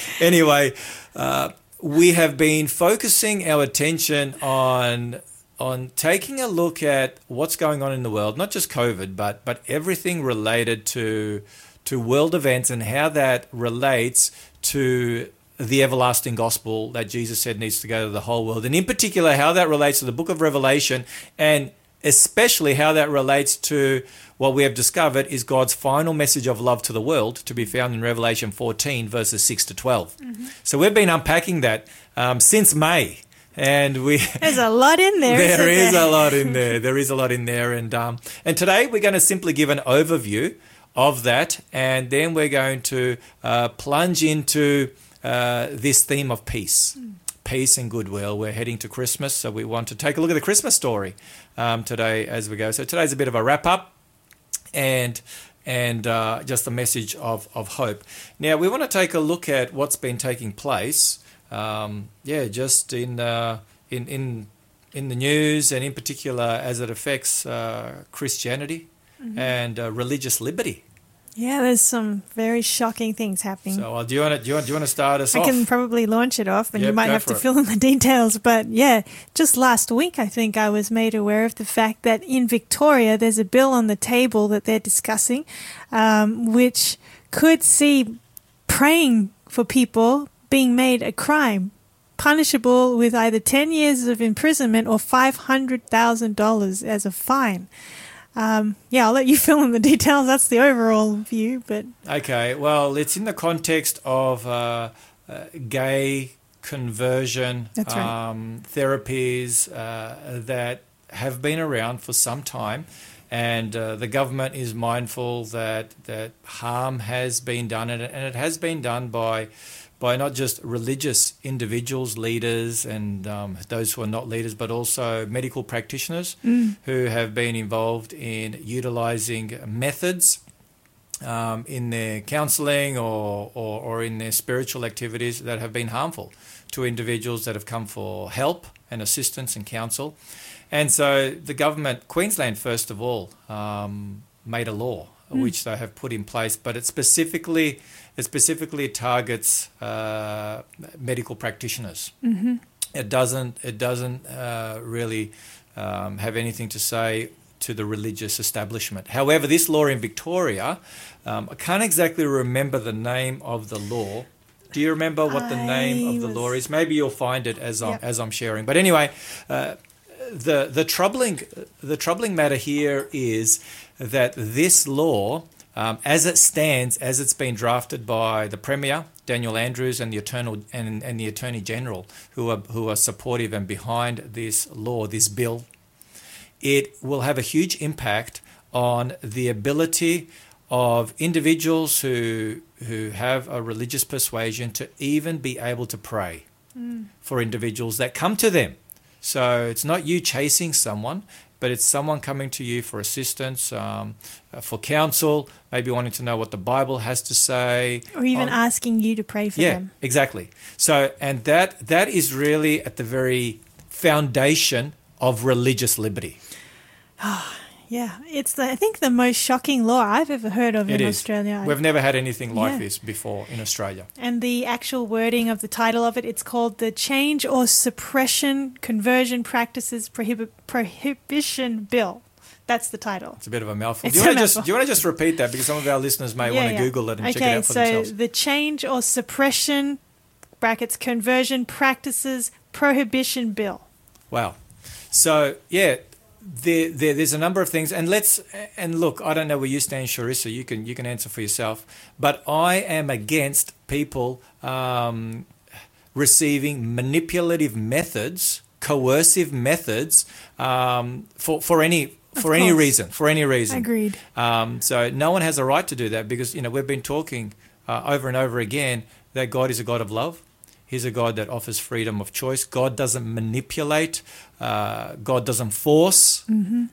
anyway, uh, we have been focusing our attention on on taking a look at what's going on in the world, not just COVID, but but everything related to to world events and how that relates to the everlasting gospel that Jesus said needs to go to the whole world, and in particular how that relates to the book of Revelation and especially how that relates to what we have discovered is God's final message of love to the world to be found in Revelation 14, verses 6 to 12. So we've been unpacking that um, since May. And we There's a lot in there. there isn't is there? a lot in there. There is a lot in there, and um, and today we're going to simply give an overview of that, and then we're going to uh, plunge into uh, this theme of peace, peace and goodwill. We're heading to Christmas, so we want to take a look at the Christmas story um, today as we go. So today's a bit of a wrap up, and and uh, just a message of, of hope. Now we want to take a look at what's been taking place. Um, yeah, just in uh, in in in the news, and in particular as it affects uh, Christianity and uh, religious liberty. Yeah, there's some very shocking things happening. So, uh, do you want to do you want, do you want to start us I off? can probably launch it off, and Yep, you might have to it. fill in the details. But yeah, just last week, I think I was made aware of the fact that in Victoria, there's a bill on the table that they're discussing, um, which could see praying for people being made a crime, punishable with either 10 years of imprisonment or $500,000 as a fine. Um, yeah, I'll let you fill in the details. That's the overall view, but Okay, well, it's in the context of uh, uh, gay conversion right. um, therapies uh, that have been around for some time, and uh, the government is mindful that that harm has been done, and it, and it has been done by by not just religious individuals, leaders, and um, those who are not leaders, but also medical practitioners who have been involved in utilizing methods um, in their counseling or, or, or in their spiritual activities that have been harmful to individuals that have come for help and assistance and counsel. And so the government, Queensland first of all, um, made a law which they have put in place, but it specifically it specifically targets uh, medical practitioners. Mm-hmm. It doesn't it doesn't uh, really um, have anything to say to the religious establishment. However, this law in Victoria, um, I can't exactly remember the name of the law. Do you remember what the name of the was- law is? Maybe you'll find it as I'm Yep. as I'm sharing. But anyway, uh, the the troubling the troubling matter here is that this law, um, as it stands, as it's been drafted by the Premier Daniel Andrews and the Eternal and, and the Attorney General, who are who are supportive and behind this law, this bill, it will have a huge impact on the ability of individuals who who have a religious persuasion to even be able to pray for individuals that come to them. So it's not you chasing someone, but it's someone coming to you for assistance, um, uh, for counsel, maybe wanting to know what the Bible has to say, Or even on- asking you to pray for yeah, them. Yeah, exactly. So, and that that is really at the very foundation of religious liberty. Yeah, it's the, I think the most shocking law I've ever heard of It in is. Australia. We've never had anything like Yeah. this before in Australia. and the actual wording of the title of it, it's called the Change or Suppression Conversion Practices Prohibit Prohibition Bill. That's the title. It's a bit of a mouthful. It's do you want to just do you want to just repeat that because some of our listeners may want to Google it and okay, check it out for so themselves. the change or suppression brackets conversion practices prohibition bill. Wow. So yeah, there, there there's a number of things, and let's and look. I don't know where you stand, Sharissa. You can you can answer for yourself, but I am against people um, receiving manipulative methods, coercive methods um, for for any for any reason. For any reason. Agreed. Um, so no one has a right to do that because you know we've been talking uh, over and over again that God is a God of love. He's a God that offers freedom of choice. God doesn't manipulate. Uh, God doesn't force.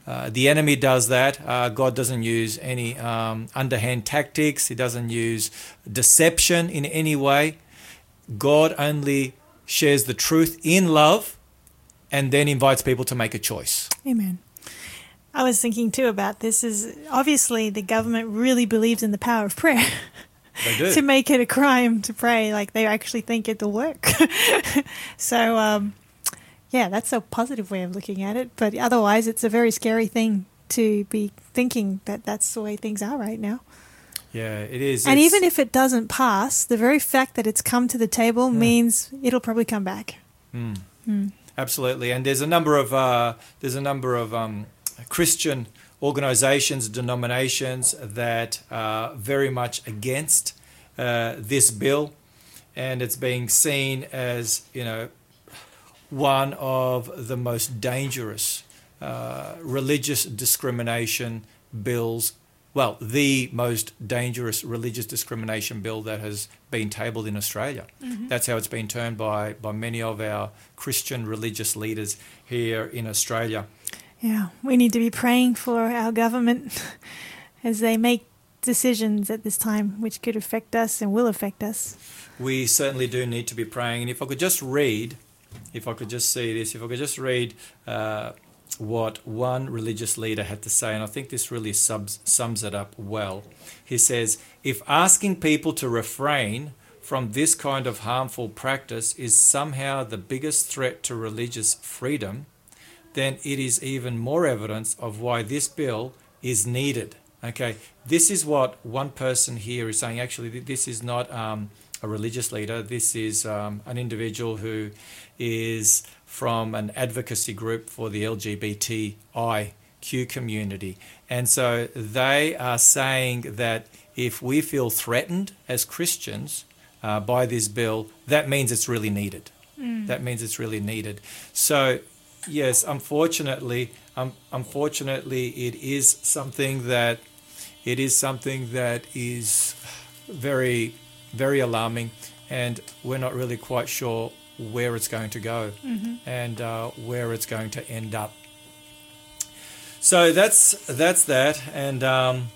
Uh, the enemy does that. Uh, God doesn't use any um, underhand tactics. He doesn't use deception in any way. God only shares the truth in love and then invites people to make a choice. Amen. I was thinking too about this is obviously the government really believes in the power of prayer. To make it a crime to pray. Like they actually think it'll work. so, um, yeah, that's a positive way of looking at it. But otherwise, it's a very scary thing to be thinking that that's the way things are right now. yeah, it is. and It's- even if it doesn't pass, the very fact that it's come to the table means it'll probably come back. Absolutely, and there's a number of uh, there's a number of um, Christian organisations, denominations that are very much against uh, this bill, and it's being seen as you know one of the most dangerous uh, religious discrimination bills. Well, the most dangerous religious discrimination bill that has been tabled in Australia. That's how it's been termed by, by many of our Christian religious leaders here in Australia. Yeah, we need to be praying for our government as they make decisions at this time which could affect us and will affect us. We certainly do need to be praying. And if I could just read, if I could just see this, if I could just read uh, what one religious leader had to say, and I think this really subs, sums it up well. He says, If asking people to refrain from this kind of harmful practice is somehow the biggest threat to religious freedom, then it is even more evidence of why this bill is needed. Okay, this is what one person here is saying. Actually, this is not um, a religious leader. This is um, an individual who is from an advocacy group for the LGBTIQ community. And so they are saying that if we feel threatened as Christians uh, by this bill, that means it's really needed. That means it's really needed. So, yes, unfortunately, um, unfortunately, it is something that it is something that is very, very alarming, and we're not really quite sure where it's going to go and uh, where it's going to end up. So that's that's that, and um,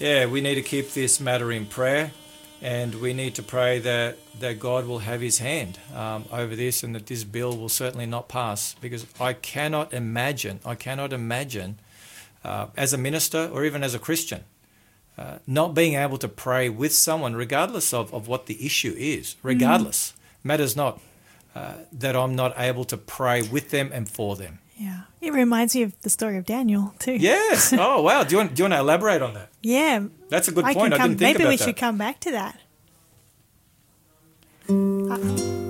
yeah, we need to keep this matter in prayer, and we need to pray that that God will have His hand um, over this, and that this bill will certainly not pass, because I cannot imagine, I cannot imagine, uh, as a minister or even as a Christian, uh, not being able to pray with someone, regardless of, of what the issue is, regardless, matters not, uh, that I'm not able to pray with them and for them. Yeah. It reminds me of the story of Daniel too. Yes. Oh, wow. Do you want, do you want to elaborate on that? Yeah. That's a good I point. can I come, didn't think maybe about we that. should come back to that. Away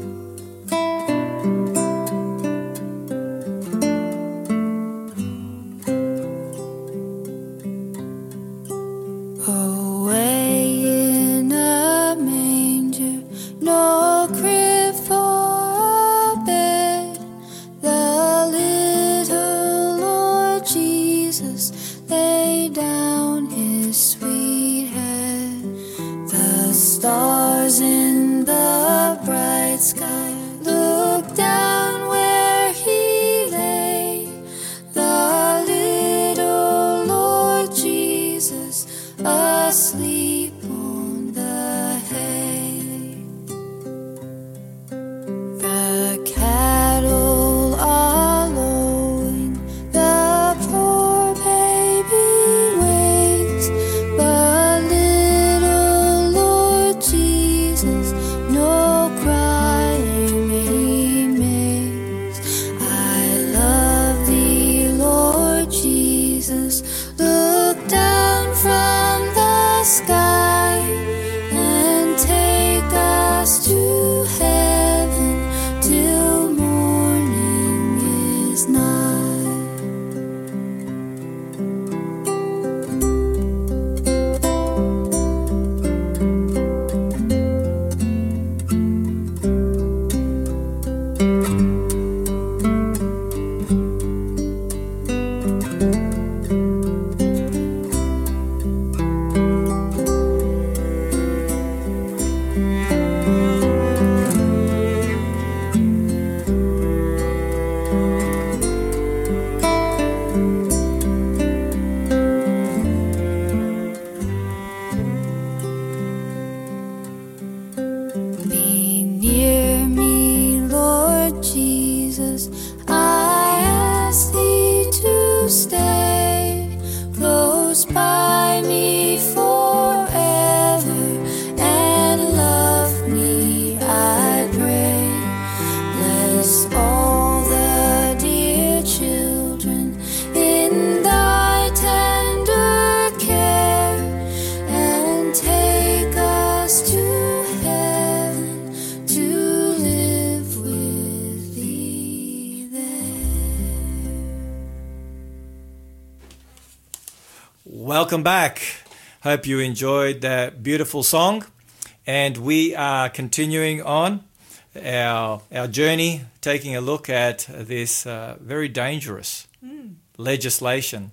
Welcome back. Hope you enjoyed that beautiful song. And we are continuing on our, our journey, taking a look at this uh, very dangerous legislation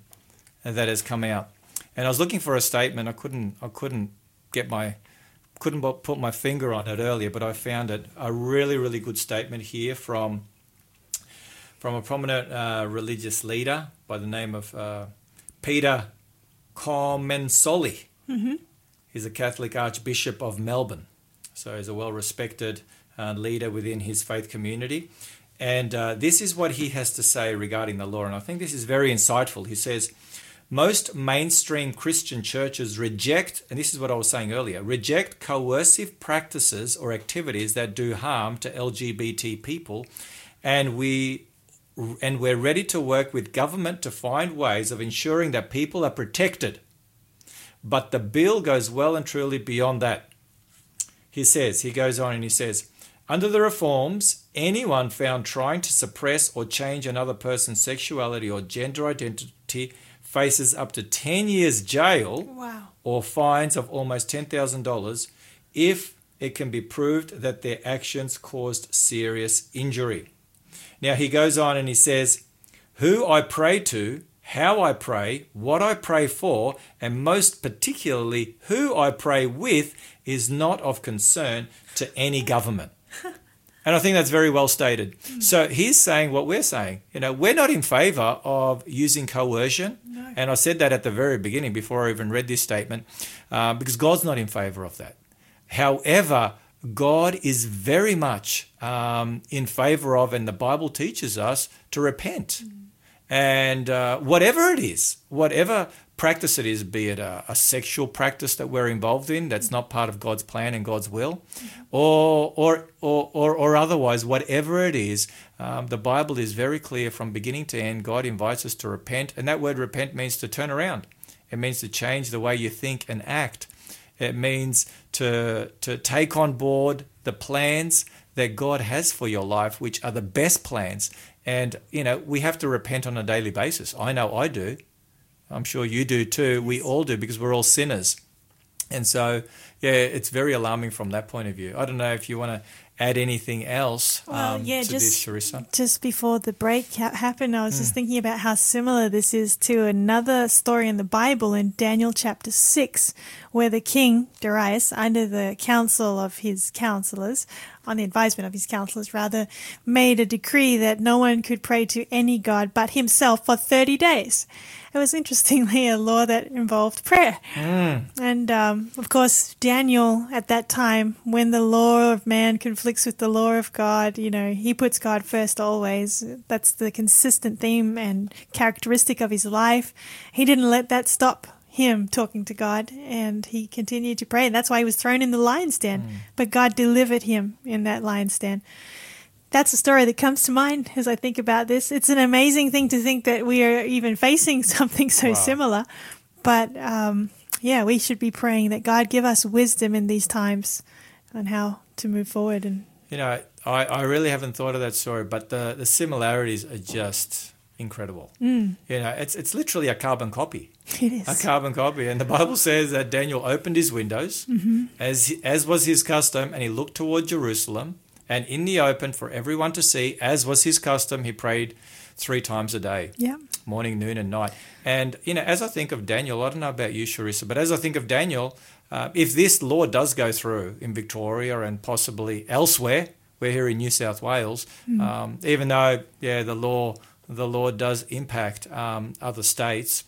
that has come out. And I was looking for a statement. I couldn't. I couldn't get my couldn't put my finger on it earlier, but I found it a really, really good statement here from from a prominent uh, religious leader by the name of uh, Peter Comensoli. He's a Catholic Archbishop of Melbourne, so he's a well-respected uh, leader within his faith community. And uh, this is what he has to say regarding the law, and I think this is very insightful. He says, most mainstream Christian churches reject, and this is what I was saying earlier, reject coercive practices or activities that do harm to LGBT people, and we and we're ready to work with government to find ways of ensuring that people are protected. But the bill goes well and truly beyond that. He says, he goes on and he says, under the reforms, anyone found trying to suppress or change another person's sexuality or gender identity faces up to 10 years jail Wow. or fines of almost $10,000 if it can be proved that their actions caused serious injury. Now he goes on and he says, Who I pray to, how I pray, what I pray for, and most particularly who I pray with is not of concern to any government. And I think that's very well stated. So he's saying what we're saying. You know, we're not in favor of using coercion. And I said that at the very beginning before I even read this statement, uh, because God's not in favor of that. However, God is very much um, in favor of, and the Bible teaches us to repent. And uh, whatever it is, whatever practice it is, be it a, a sexual practice that we're involved in that's not part of God's plan and God's will, or, or, or, or, or otherwise, whatever it is, um, the Bible is very clear from beginning to end. God invites us to repent. And that word repent means to turn around, it means to change the way you think and act. It means to, to take on board the plans that God has for your life, which are the best plans. And, you know, we have to repent on a daily basis. I know I do. I'm sure you do too. We all do because we're all sinners. And so, yeah, it's very alarming from that point of view. I don't know if you want to add anything else Well, um, yeah, to just- this, Sharissa. Just before the break ha- happened, I was Hmm. just thinking about how similar this is to another story in the Bible in Daniel chapter 6, where the king, Darius, under the counsel of his counselors, on the advisement of his counselors rather, made a decree that no one could pray to any god but himself for 30 days. It was interestingly a law that involved prayer. And um, of course, Daniel at that time, when the law of man conflicts with the law of God, you know, he puts God first always. That's the consistent theme and characteristic of his life. He didn't let that stop him talking to God and he continued to pray. And that's why he was thrown in the lion's den. But God delivered him in that lion's den that's a story that comes to mind as I think about this. It's an amazing thing to think that we are even facing something so Wow. similar. But um, yeah, we should be praying that God give us wisdom in these times on how to move forward. And You know, I, I really haven't thought of that story, but the, the similarities are just incredible. Mm. You know, it's it's literally a carbon copy. it is. a carbon copy. And the Bible says that Daniel opened his windows, as as was his custom, and he looked toward Jerusalem. And in the open, for everyone to see, as was his custom, he prayed three times a day, Yeah. morning, noon, and night. And you know, as I think of Daniel, I don't know about you, Sharissa, but as I think of Daniel, uh, if this law does go through in Victoria and possibly elsewhere, we're here in New South Wales, um, even though yeah, the law the law does impact um, other states.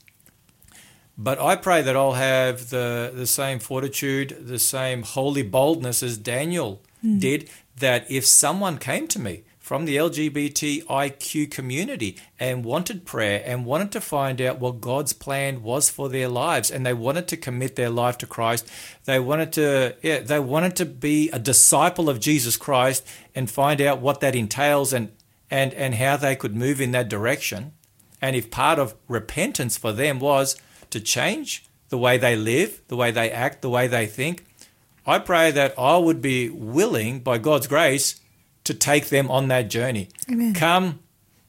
But I pray that I'll have the, the same fortitude, the same holy boldness as Daniel hmm. did, that if someone came to me from the LGBTIQ community and wanted prayer and wanted to find out what God's plan was for their lives and they wanted to commit their life to Christ, they wanted to yeah, they wanted to be a disciple of Jesus Christ and find out what that entails and and and how they could move in that direction. And if part of repentance for them was to change the way they live, the way they act, the way they think, I pray that I would be willing, by God's grace, to take them on that journey. Amen. Come,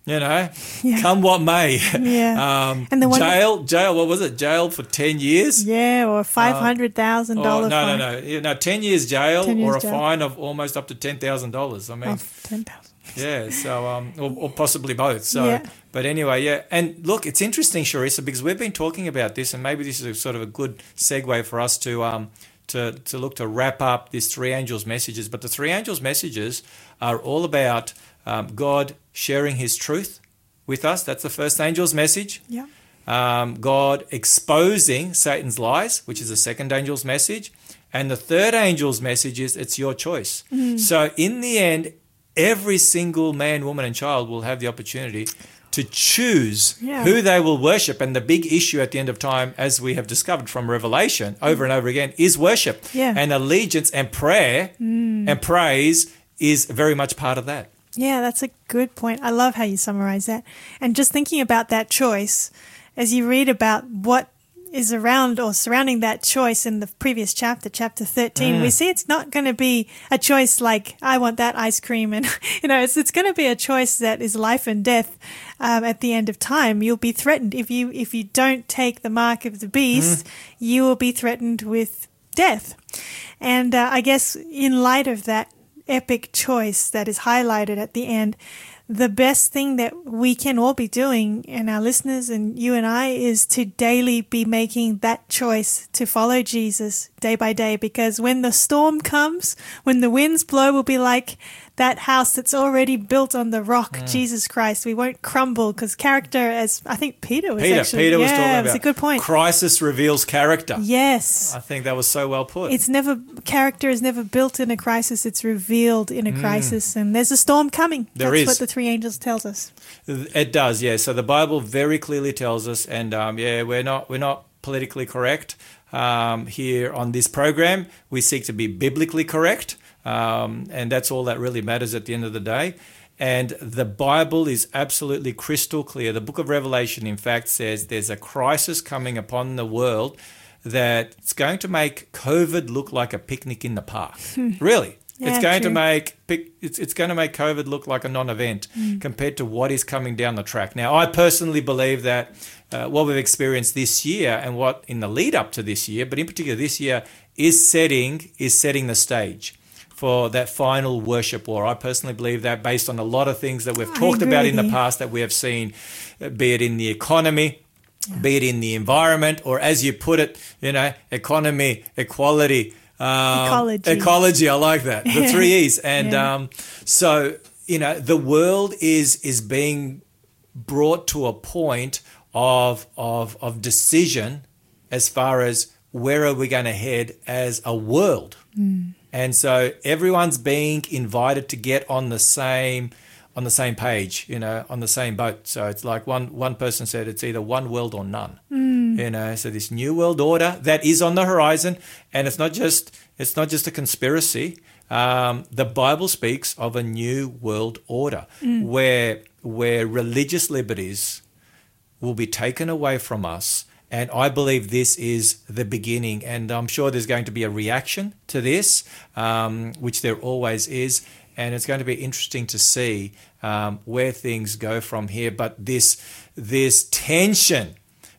you know, Yeah. come what may. Yeah. um, And the jail, jail. What was it? Jail for ten years. Yeah, or five hundred thousand Oh, dollar no, no, no, no. Ten years jail 10 years or a jail. fine of almost up to ten thousand dollars. I mean, Of ten thousand. yeah, so um, or, or possibly both. So, Yeah. But anyway, yeah. And look, it's interesting, Sharissa, because we've been talking about this, and maybe this is a sort of a good segue for us to um to to look to wrap up this three angels messages. But the three angels messages are all about um, God sharing His truth with us. That's the first angel's message Yeah. um, God exposing Satan's lies, which is the second angel's message. And the third angel's message is it's your choice. So, in the end, every single man, woman, and child will have the opportunity to choose Yeah. who they will worship. And the big issue at the end of time, as we have discovered from Revelation over and over again, is worship. Yeah. And allegiance and prayer mm. and praise is very much part of that. Yeah, that's a good point. I love how you summarize that. And just thinking about that choice, as you read about what is around or surrounding that choice in the previous chapter, chapter 13, we see it's not going to be a choice like, I want that ice cream. And, you know, it's, it's going to be a choice that is life and death um, at the end of time. You'll be threatened. If you, if you don't take the mark of the beast, you will be threatened with death. And uh, I guess in light of that epic choice that is highlighted at the end, the best thing that we can all be doing, and our listeners and you and I, is to daily be making that choice to follow Jesus day by day. Because when the storm comes, when the winds blow, we'll be like that house that's already built on the rock, Jesus Christ. We won't crumble because character, as I think Peter was Peter, actually, Peter was yeah, talking it about was a good point. crisis reveals character. Yes. I think that was so well put. It's never character is never built in a crisis. It's revealed in a crisis, and there's a storm coming. Mm. There That's is. what the three angels tells us. It does, yeah. So the Bible very clearly tells us, and um, yeah, we're not we're not politically correct um, here on this program. We seek to be biblically correct, um, and that's all that really matters at the end of the day. And the Bible is absolutely crystal clear. The Book of Revelation, in fact, says there's a crisis coming upon the world that's going to make COVID look like a picnic in the park. really. Yeah, it's going to make it's, it's going to make COVID look like a non-event compared to what is coming down the track. Now, I personally believe that uh, what we've experienced this year and what in the lead up to this year, but in particular this year, is setting is setting the stage for that final worship war. I personally believe that based on a lot of things that we've I talked agree about in the past that we have seen, uh, be it in the economy, be it in the environment or, as you put it, you know, economy, equality, um, Ecology. ecology. I like that. The three E's, and Yeah. um, so you know, the world is is being brought to a point of of of decision as far as where are we going to head as a world. And so everyone's being invited to get on the same on the same page, you know, on the same boat. So it's like one one person said it's either one world or none. You know, so this new world order that is on the horizon, and it's not just it's not just a conspiracy. Um, the Bible speaks of a new world order where where religious liberties will be taken away from us. And I believe this is the beginning. And I'm sure there's going to be a reaction to this, um, which there always is. And it's going to be interesting to see um, where things go from here. But this this tension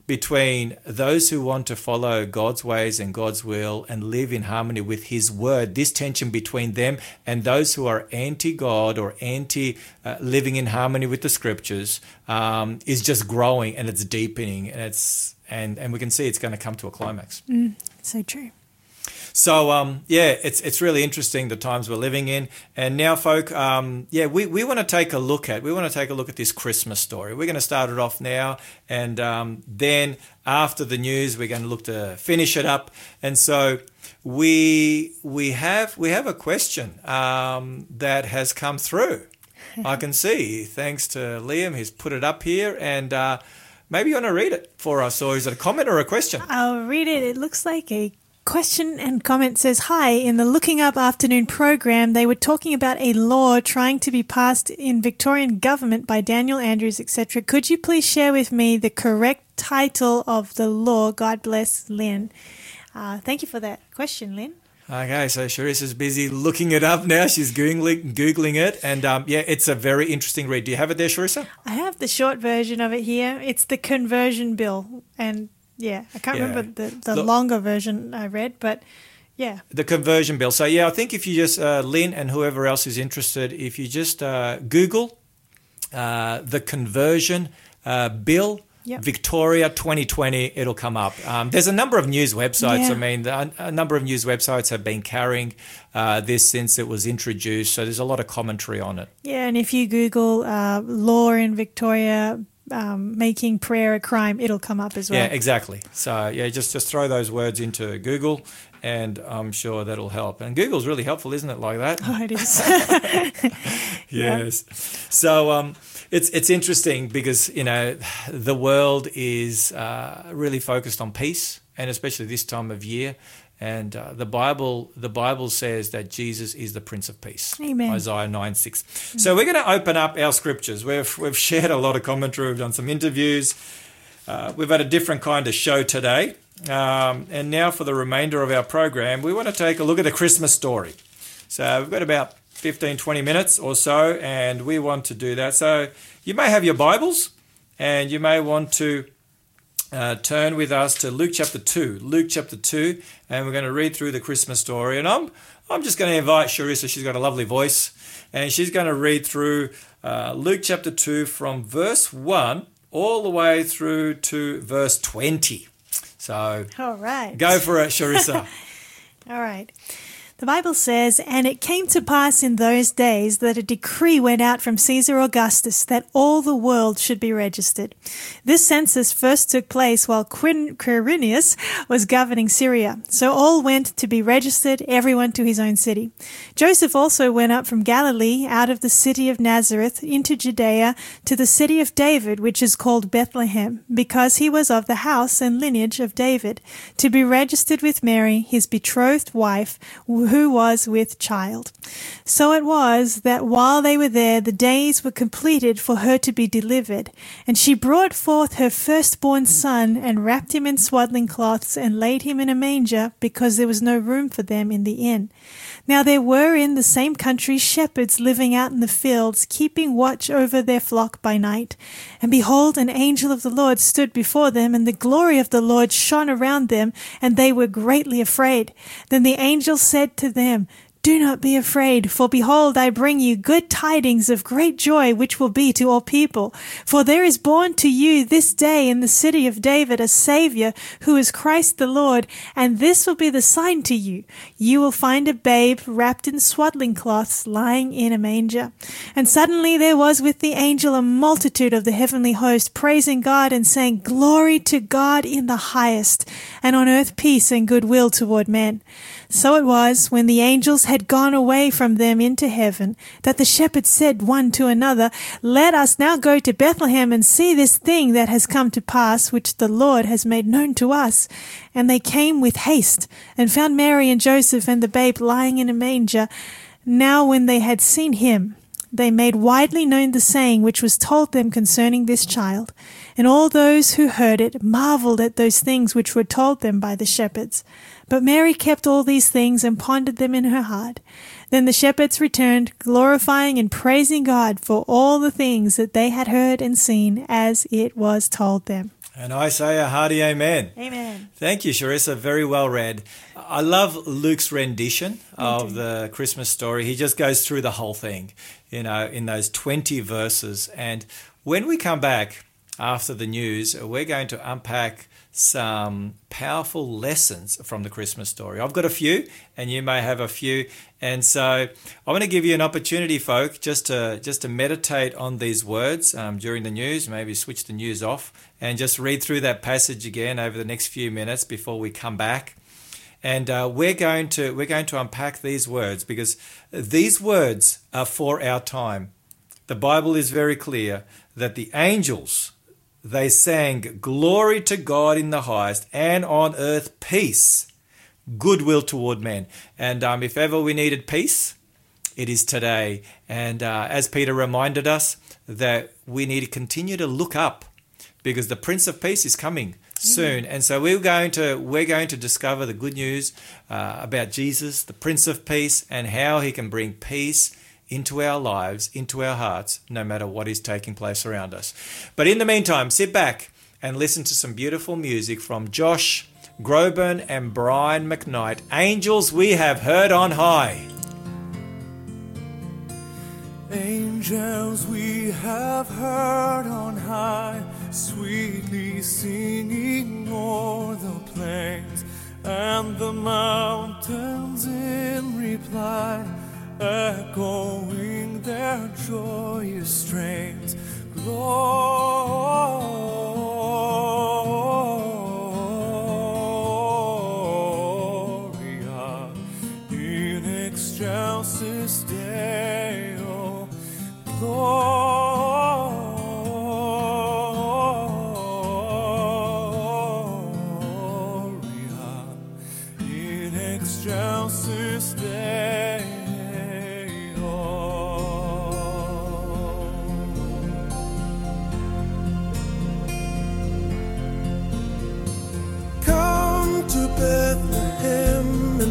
between those who want to follow God's ways and God's will and live in harmony with His word, this tension between them and those who are anti God or anti uh, living in harmony with the scriptures um, is just growing and it's deepening and it's and and we can see it's going to come to a climax. So true. So um, yeah, it's it's really interesting the times we're living in. And now, folk, um, yeah, we, we want to take a look at we want to take a look at this Christmas story. We're going to start it off now, and um, then after the news, we're going to look to finish it up. And so we we have we have a question um, that has come through. I can see, thanks to Liam, he's put it up here, and uh, maybe you want to read it for us, or is it a comment or a question? I'll read it. It looks like a question and comment says Hi, in the Looking Up afternoon program, they were talking about a law trying to be passed in Victorian government by Daniel Andrews, etc. Could you please share with me the correct title of the law? God bless Lynn. Uh, thank you for that question, Lynn. Okay, so Sharissa's busy looking it up now. She's googling, googling it, and um, yeah, it's a very interesting read. Do you have it there, Sharissa? I have the short version of it here. It's the conversion bill. And yeah, I can't Yeah. remember the, the Look- longer version I read, but yeah. The conversion bill. So yeah, I think if you just uh, Lynn and whoever else is interested, if you just uh, Google uh, the conversion uh, bill. Yep. Victoria 2020, it'll come up. Um, there's a number of news websites. Yeah. I mean, a, a number of news websites have been carrying uh, this since it was introduced. So there's a lot of commentary on it. Yeah, and if you Google uh, law in Victoria um, making prayer a crime, it'll come up as well. Yeah, exactly. So yeah, just just throw those words into Google, and I'm sure that'll help. And Google's really helpful, isn't it? Like that. Oh, it is. yes. So um, it's it's interesting because you know the world is uh, really focused on peace, and especially this time of year. And uh, the Bible the Bible says that Jesus is the Prince of Peace. Amen. Isaiah nine six. So we're going to open up our scriptures. We've we've shared a lot of commentary. We've done some interviews. Uh, we've had a different kind of show today. Um, and now for the remainder of our program, we want to take a look at the Christmas story. So we've got about 15, 20 minutes or so, and we want to do that. So you may have your Bibles, and you may want to uh, turn with us to Luke chapter 2. Luke chapter 2, and we're going to read through the Christmas story. And I'm, I'm just going to invite Sharissa, she's got a lovely voice, and she's going to read through uh, Luke chapter 2 from verse 1 all the way through to verse 20. So All right. go for it, Sharissa. All right. The Bible says, And it came to pass in those days that a decree went out from Caesar Augustus that all the world should be registered. This census first took place while Quirinius was governing Syria. So all went to be registered, everyone to his own city. Joseph also went up from Galilee out of the city of Nazareth into Judea to the city of David, which is called Bethlehem, because he was of the house and lineage of David, to be registered with Mary, his betrothed wife, was with child. So it was that while they were there, the days were completed for her to be delivered. And she brought forth her firstborn son, and wrapped him in swaddling cloths, and laid him in a manger, because there was no room for them in the inn. Now there were in the same country shepherds living out in the fields, keeping watch over their flock by night. And behold, an angel of the Lord stood before them, and the glory of the Lord shone around them, and they were greatly afraid. Then the angel said to them, Do not be afraid, for behold, I bring you good tidings of great joy, which will be to all people. For there is born to you this day in the city of David a Saviour, who is Christ the Lord, and this will be the sign to you. You will find a babe wrapped in swaddling cloths, lying in a manger. And suddenly there was with the angel a multitude of the heavenly host, praising God and saying, Glory to God in the highest, and on earth peace and goodwill toward men. So it was, when the angels had gone away from them into heaven, that the shepherds said one to another, Let us now go to Bethlehem and see this thing that has come to pass, which the Lord has made known to us. And they came with haste, and found Mary and Joseph and the babe lying in a manger. Now when they had seen him, they made widely known the saying which was told them concerning this child. And all those who heard it marveled at those things which were told them by the shepherds. But Mary kept all these things and pondered them in her heart. Then the shepherds returned, glorifying and praising God for all the things that they had heard and seen as it was told them. And I say a hearty amen. Amen. Thank you, Sharissa. Very well read. I love Luke's rendition of the Christmas story. He just goes through the whole thing, you know, in those 20 verses. And when we come back after the news, we're going to unpack some powerful lessons from the Christmas story. I've got a few, and you may have a few. And so I want to give you an opportunity, folk, just to just to meditate on these words um, during the news. Maybe switch the news off and just read through that passage again over the next few minutes before we come back. And uh, we're going to we're going to unpack these words because these words are for our time. The Bible is very clear that the angels they sang glory to God in the highest and on earth peace, goodwill toward men. And um, if ever we needed peace, it is today. And uh, as Peter reminded us, that we need to continue to look up because the Prince of Peace is coming soon. And so we're going to we're going to discover the good news uh, about Jesus, the Prince of Peace, and how he can bring peace into our lives, into our hearts, no matter what is taking place around us. But in the meantime, sit back and listen to some beautiful music from Josh Groban and Brian McKnight. Angels we have heard on high. Angels we have heard on high, sweetly singing o'er the plains and the mountains in reply, echoing their joyous strains. Gloria in excelsis Deo. Gloria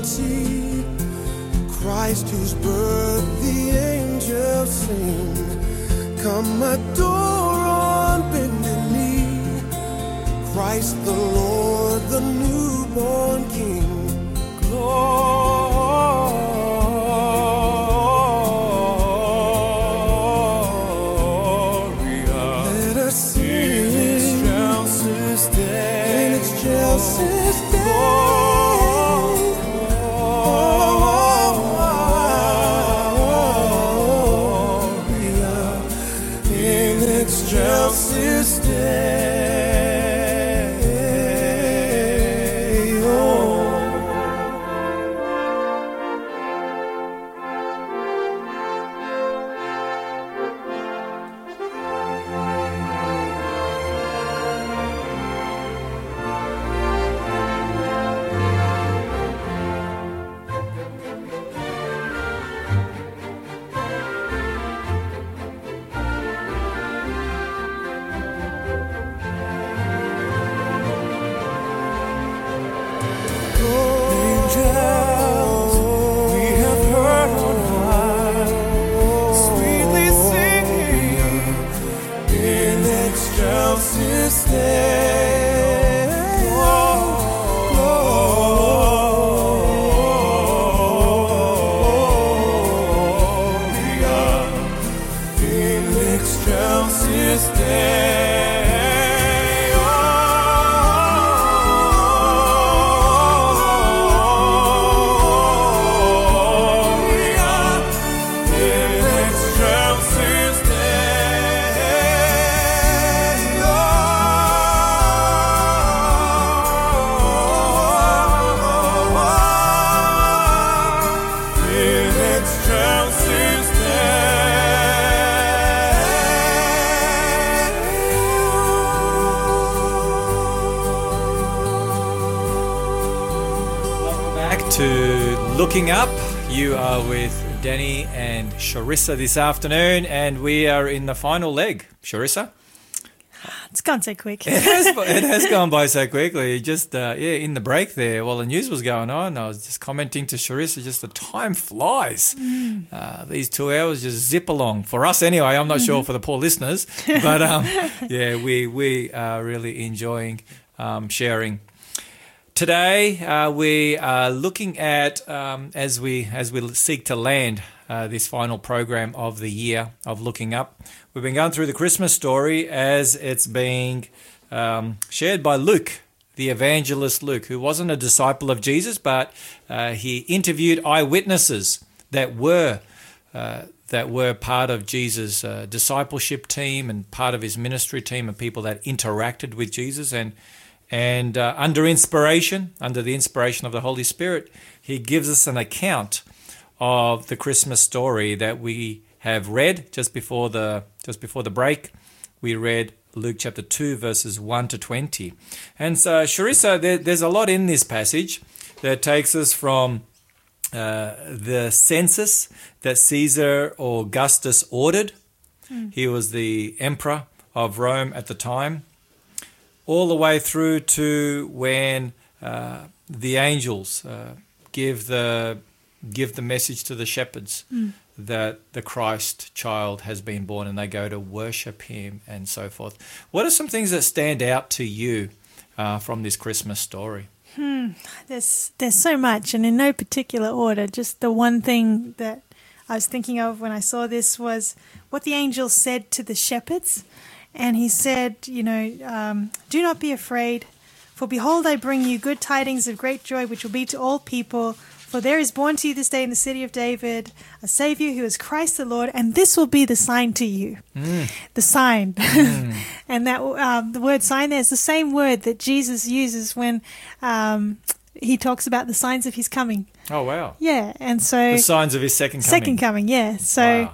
See Christ whose birth the angels sing. Come adore on bended knee Christ the Up. You are with Danny and Sharissa this afternoon, and we are in the final leg. Sharissa? It's gone so quick. It has, it has gone by so quickly. Just, uh, yeah, in the break there, while the news was going on, I was just commenting to Sharissa, just the time flies. Uh, these two hours just zip along. For us, anyway, I'm not sure for the poor listeners, but um, yeah, we, we are really enjoying um, sharing Today uh, we are looking at um, as we as we seek to land uh, this final program of the year of looking up. We've been going through the Christmas story as it's being um, shared by Luke, the evangelist Luke, who wasn't a disciple of Jesus, but uh, he interviewed eyewitnesses that were. Uh, that were part of Jesus' uh, discipleship team and part of his ministry team and people that interacted with Jesus and and uh, under inspiration, under the inspiration of the Holy Spirit, he gives us an account of the Christmas story that we have read just before the just before the break. We read Luke chapter 2, verses 1 to 20. And so, Sharissa, there, there's a lot in this passage that takes us from uh, the census that Caesar Augustus ordered. He was the emperor of Rome at the time all the way through to when uh, the angels uh, give the give the message to the shepherds that the Christ child has been born, and they go to worship Him and so forth. What are some things that stand out to you uh, from this Christmas story? Hmm. There's there's so much, and in no particular order. Just the one thing that I was thinking of when I saw this was what the angel said to the shepherds, and he said, you know, um, do not be afraid, for behold, I bring you good tidings of great joy, which will be to all people. For there is born to you this day in the city of David a Savior who is Christ the Lord, and this will be the sign to you. The sign. and that um, the word sign there is the same word that Jesus uses when um, he talks about the signs of his coming. Oh wow! Yeah, and so The signs of His second coming. second coming, yeah. So Wow.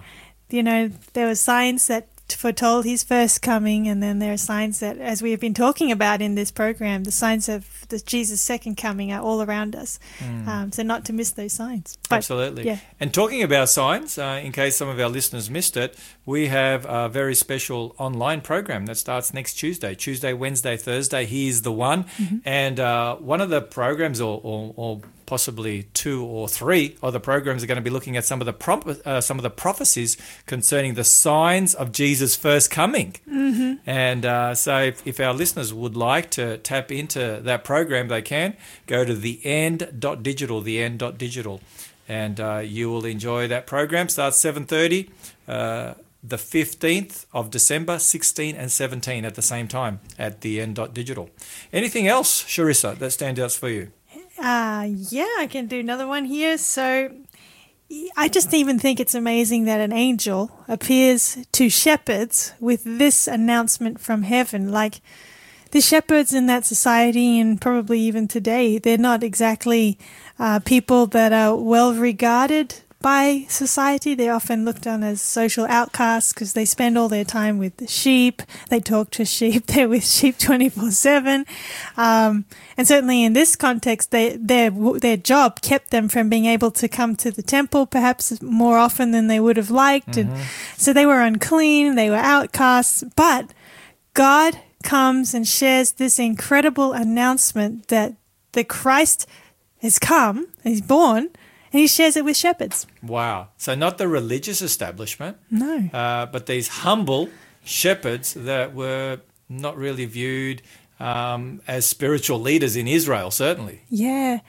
you know there were signs that foretold his first coming, and then there are signs that, as we have been talking about in this program, the signs of the Jesus' second coming are all around us. Um, so not to miss those signs. But. Absolutely. Yeah. And talking about signs, uh, in case some of our listeners missed it, we have a very special online program that starts next Tuesday. Tuesday, Wednesday, Thursday. Here's the one. And uh, one of the programs, or, or, or possibly two or three of the programs, are going to be looking at some of the prop- uh, some of the prophecies concerning the signs of Jesus' first coming. And uh, so, if, if our listeners would like to tap into that program, they can go to the end.digital, the end.digital, and uh, you will enjoy that program. Starts seven thirty, uh, the fifteenth of December, sixteen and seventeen at the same time at the end.digital. Anything else, Sharissa, that stands out for you? Uh, yeah, I can do another one here. So I just even think it's amazing that an angel appears to shepherds with this announcement from heaven. Like the shepherds in that society, and probably even today, they're not exactly uh, people that are well regarded by society. They're often looked on as social outcasts because they spend all their time with the sheep. They talk to sheep. They're with sheep 24 7. Um, and certainly in this context, they, their, their job kept them from being able to come to the temple perhaps more often than they would have liked. And so they were unclean, they were outcasts. But God comes and shares this incredible announcement that the Christ has come, he's born, and he shares it with shepherds. Wow! So not the religious establishment, No. uh, but these humble shepherds that were not really viewed um, as spiritual leaders in Israel, certainly. Yeah.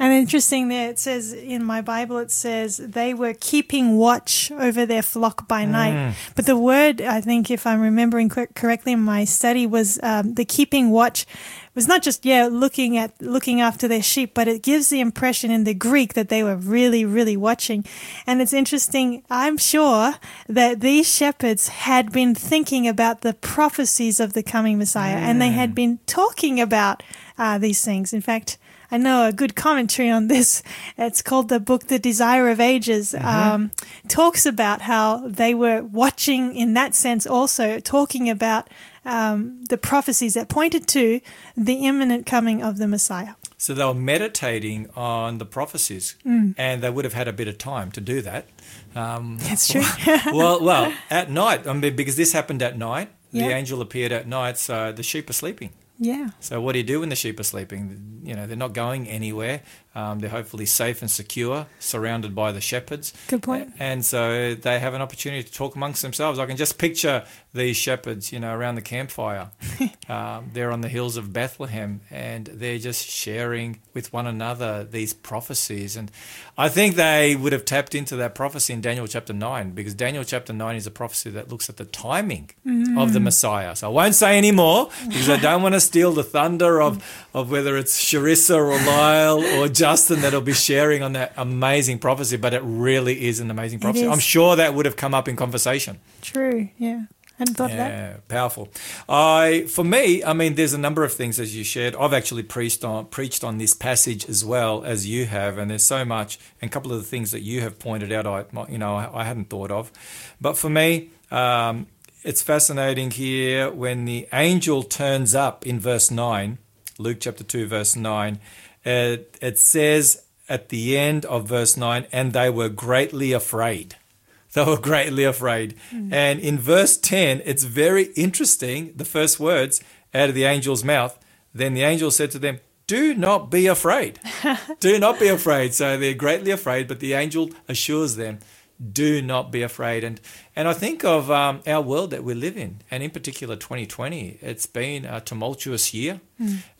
And interesting there, it says in my Bible, it says they were keeping watch over their flock by night. But the word, I think, if I'm remembering cor- correctly in my study, was um, the keeping watch was not just, yeah, looking at, looking after their sheep, but it gives the impression in the Greek that they were really, really watching. And it's interesting, I'm sure that these shepherds had been thinking about the prophecies of the coming Messiah and they had been talking about uh, these things. In fact, I know a good commentary on this. It's called the book The Desire of Ages. Um, talks about how they were watching, in that sense, also talking about um, the prophecies that pointed to the imminent coming of the Messiah. So they were meditating on the prophecies, Mm. and they would have had a bit of time to do that. Um, That's true. well, well, at night, I mean, because this happened at night. Yeah. The angel appeared at night, so the sheep are sleeping. Yeah. So what do you do when the sheep are sleeping? You know, they're not going anywhere. Um, they're hopefully safe and secure, surrounded by the shepherds. Good point. And so they have an opportunity to talk amongst themselves. I can just picture these shepherds, you know, around the campfire. um, they're on the hills of Bethlehem, and they're just sharing with one another these prophecies. And I think they would have tapped into that prophecy in Daniel chapter nine, because Daniel chapter nine is a prophecy that looks at the timing of the Messiah. So I won't say any more because I don't want to steal the thunder of of whether it's Sharissa or Lyle or Justin that'll be sharing on that amazing prophecy. But it really is an amazing prophecy. I'm sure that would have come up in conversation. True. Yeah. Hadn't thought of that. Yeah, powerful. I, for me, I mean, there's a number of things as you shared. I've actually preached on preached on this passage as well as you have, and there's so much. And a couple of the things that you have pointed out, I, you know, I, I hadn't thought of. But for me, um, it's fascinating here when the angel turns up in verse nine, Luke chapter two, verse nine. It, it says at the end of verse nine, and they were greatly afraid. They were greatly afraid. Mm. And in verse 10, it's very interesting. The first words out of the angel's mouth. Then the angel said to them, Do not be afraid. Do not be afraid. So they're greatly afraid, but the angel assures them, Do not be afraid. And, and I think of um, our world that we live in, and in particular 2020. It's been a tumultuous year,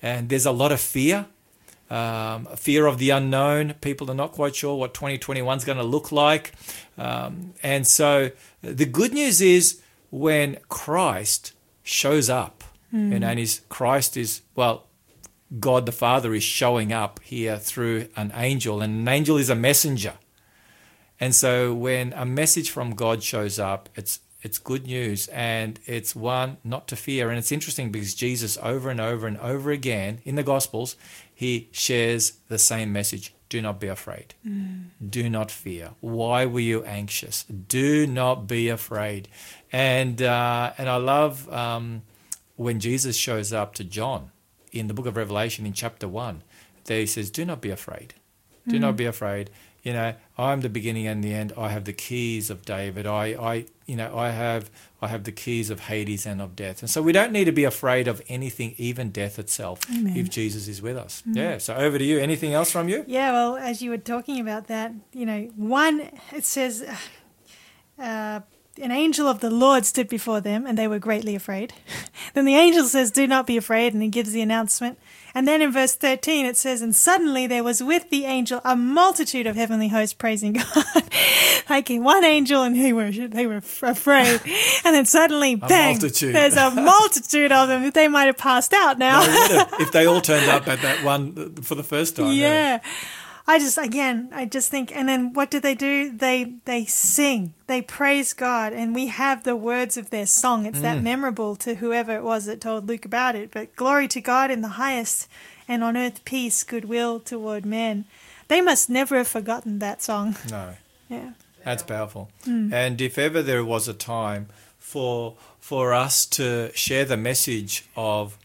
and there's a lot of fear um, fear of the unknown. People are not quite sure what 2021 is going to look like. Um, and so the good news is when Christ shows up, and, and his Christ is, well, God the Father is showing up here through an angel, and an angel is a messenger. And so when a message from God shows up, it's it's good news and it's one not to fear. And it's interesting because Jesus over and over and over again in the Gospels, he shares the same message. Do not be afraid. Do not fear. Why were you anxious? Do not be afraid. And uh, and I love um, when Jesus shows up to John in the book of Revelation in chapter one. There he says, "Do not be afraid. Do not be afraid. You know, I'm the beginning and the end. I have the keys of David. I, I, you know, I have, I have the keys of Hades and of death. And so we don't need to be afraid of anything, even death itself, if Jesus is with us. Yeah. So over to you. Anything else from you? Yeah, well, as you were talking about that, you know, one, it says, uh, an angel of the Lord stood before them, and they were greatly afraid. then the angel says, Do not be afraid, and he gives the announcement. And then in verse 13, it says, And suddenly there was with the angel a multitude of heavenly hosts praising God. like one angel, and they were, they were afraid. and then suddenly, bang, there's a multitude of them. They might have passed out now. They if they all turned up at that one for the first time. yeah. I just again, I just think, and then what do they do? They they sing, they praise God, and we have the words of their song. It's that mm. memorable to whoever it was that told Luke about it. But glory to God in the highest, and on earth peace, goodwill toward men. They must never have forgotten that song. No. Yeah, That's powerful. Mm. And if ever there was a time for for us to share the message of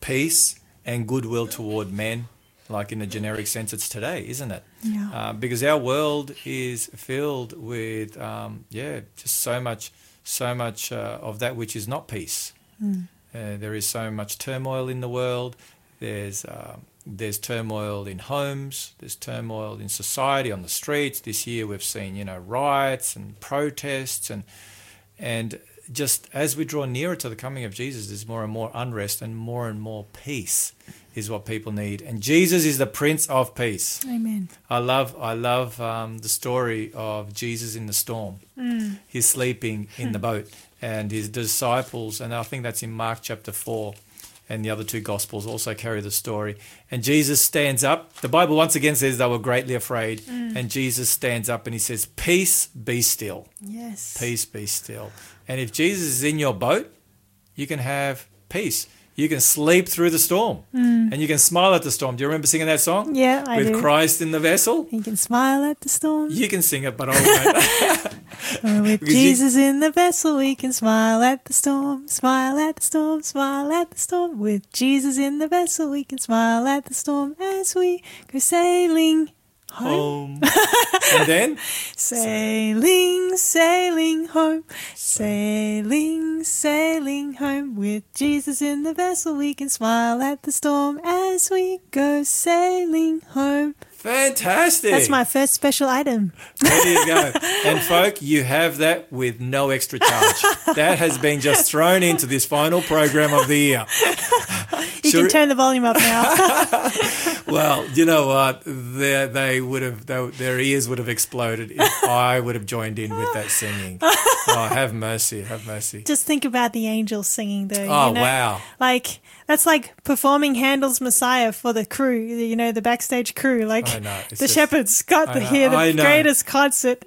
peace and goodwill toward men, like in the generic sense, it's today, isn't it? Yeah. Uh, because our world is filled with, um, yeah, just so much, so much uh, of that which is not peace. Uh, there is so much turmoil in the world. There's um, there's turmoil in homes. There's turmoil in society on the streets. This year we've seen you know riots and protests and and just as we draw nearer to the coming of Jesus, there's more and more unrest and more and more peace is what people need. And Jesus is the Prince of Peace. Amen. I love I love um, the story of Jesus in the storm. Mm. He's sleeping in the hmm. boat, and his disciples, and I think that's in Mark chapter four, and the other two gospels also carry the story. And Jesus stands up. The Bible once again says they were greatly afraid, mm. and Jesus stands up and he says, "Peace, be still. Yes. Peace, be still." And if Jesus is in your boat, you can have peace you can sleep through the storm hmm. and you can smile at the storm. Do you remember singing that song? Yeah, I With do. Christ in the vessel? You can smile at the storm. You can sing it, but I won't. Oh, with Because you- Jesus in the vessel, we can smile at the storm, smile at the storm, smile at the storm. With Jesus in the vessel, we can smile at the storm as we go sailing home. and then Sailing, sailing home, sailing, sailing home. With Jesus in the vessel, we can smile at the storm as we go sailing home. fantastic. That's my first special item. There you go. And folk, you have that with no extra charge. That has been just thrown into this final program of the year. You Sure. can turn the volume up now. Well, you know what? They, they would have they, their ears would have exploded if I would have joined in with that singing. Oh, have mercy, have mercy. Just think about the angels singing, though. Oh, you know? wow. Like that's like performing Handel's Messiah for the crew. You know, the backstage crew. Like the just- shepherds got I to know, hear the greatest concert.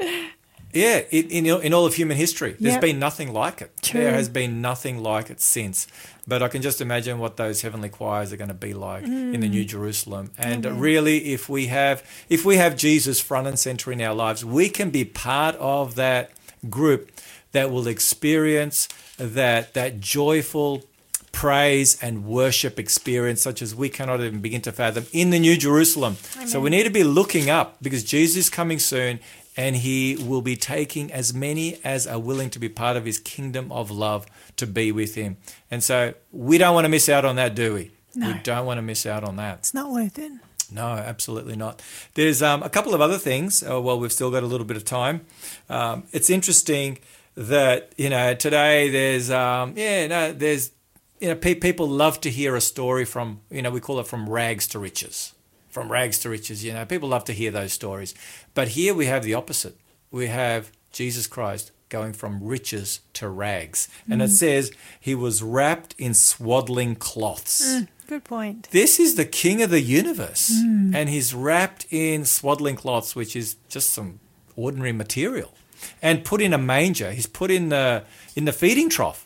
Yeah, in, in, in all of human history, there's Yep. been nothing like it. True. There has been nothing like it since. But I can just imagine what those heavenly choirs are going to be like in the New Mm. Jerusalem. And really, if we have if we have Jesus front and center in our lives, we can be part of that group that will experience that that joyful praise and worship experience such as we cannot even begin to fathom in the New Jerusalem. So we need to be looking up because Jesus is coming soon and he will be taking as many as are willing to be part of his kingdom of love to be with him. And so we don't want to miss out on that, do we? No. We don't want to miss out on that. It's not worth it. No, absolutely not. There's um, a couple of other things. Uh, well, we've still got a little bit of time. Um, it's interesting that you know today there's um, yeah no there's you know pe- people love to hear a story from you know we call it from rags to riches, from rags to riches. You know people love to hear those stories, but here we have the opposite. We have Jesus Christ going from riches to rags, and it mm-hmm. says he was wrapped in swaddling cloths. Mm, good point. This is the king of the universe, mm. and he's wrapped in swaddling cloths, which is just some ordinary material, and put in a manger. He's put in the in the feeding trough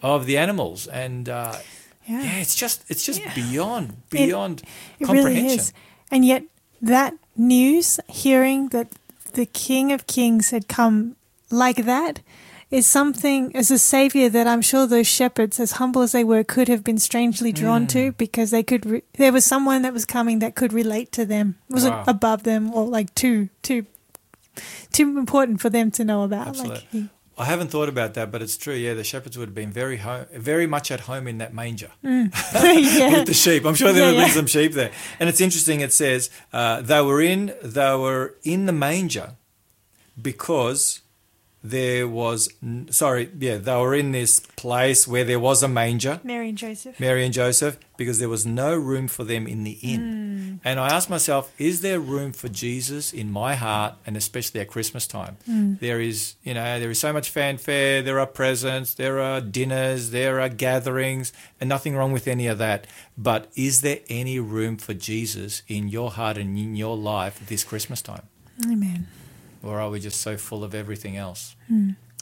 of the animals, and uh, Yeah. yeah, it's just it's just Yeah. beyond beyond It really comprehension. is. And yet, that news, hearing that the King of Kings had come like that, is something as a savior that I'm sure those shepherds, as humble as they were, could have been strangely drawn to Mm. because they could. Re- there was someone that was coming that could relate to them. It wasn't Wow. above them or like too too too important for them to know about. Absolutely. Like he- I haven't thought about that, but it's true. Yeah, the shepherds would have been very home, very much at home in that manger. Mm. yeah. with the sheep. I'm sure there Yeah, would have been some sheep there. And it's interesting. It says uh, they were in they were in the manger because there was sorry yeah they were in this place where there was a manger. Mary and Joseph. Mary and Joseph, because there was no room for them in the inn. Hmm. And I asked myself, is there room for Jesus in my heart, and especially at Christmas time? Hmm. There is, you know, there is so much fanfare, there are presents, there are dinners, there are gatherings, and nothing wrong with any of that. But is there any room for Jesus in your heart and in your life this Christmas time? Amen. Or are we just so full of everything else?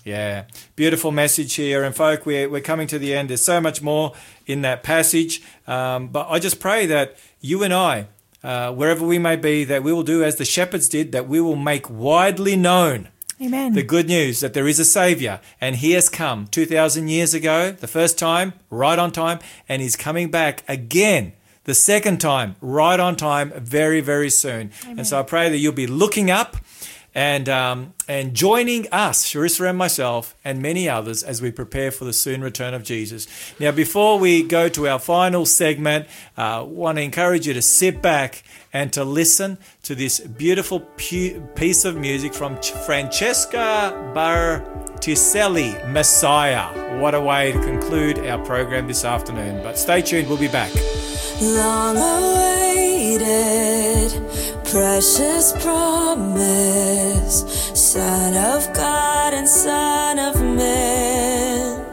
Yeah, beautiful message here. And, folk, we're, we're coming to the end. There's so much more in that passage. Um, but I just pray that you and I, uh, wherever we may be, that we will do as the shepherds did, that we will make widely known Amen. the good news that there is a Savior and He has come 2,000 years ago, the first time, right on time, and He's coming back again. The second time, right on time, very, very soon. And so I pray that you'll be looking up and um, and joining us, Sharissa and myself, and many others as we prepare for the soon return of Jesus. Now, before we go to our final segment, I uh, want to encourage you to sit back and to listen to this beautiful pu- piece of music from Ch- Francesca Battistelli, Messiah. What a way to conclude our program this afternoon. But stay tuned, we'll be back. long awaited, precious promise, Son of God and Son of Man.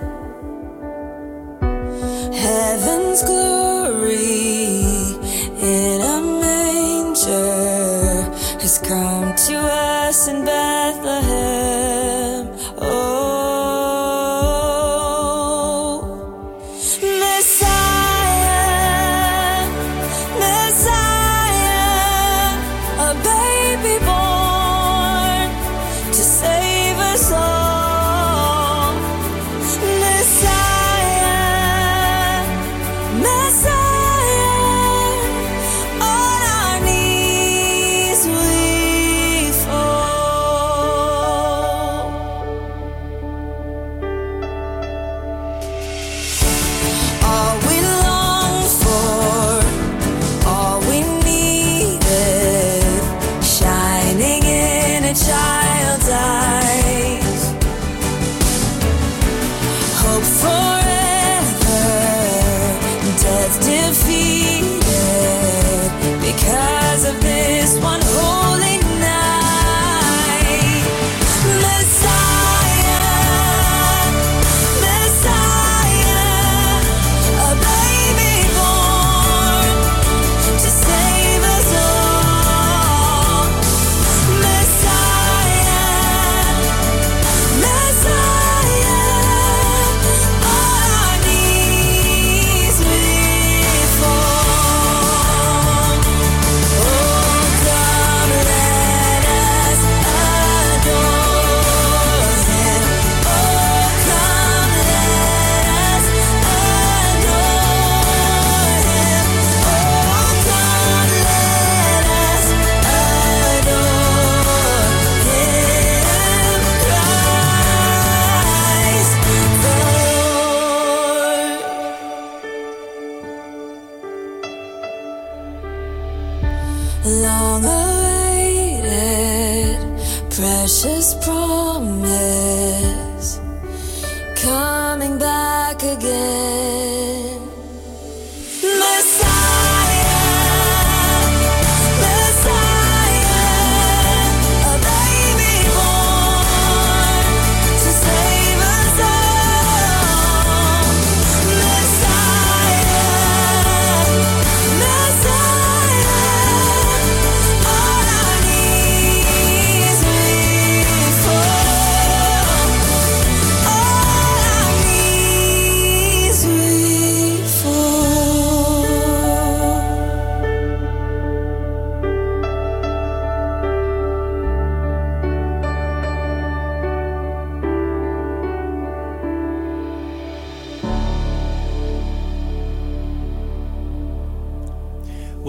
Heaven's glory in a manger has come to us in Bethlehem.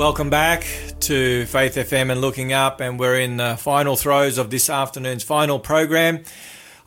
Welcome back to Faith FM and Looking Up, and we're in the final throes of this afternoon's final program.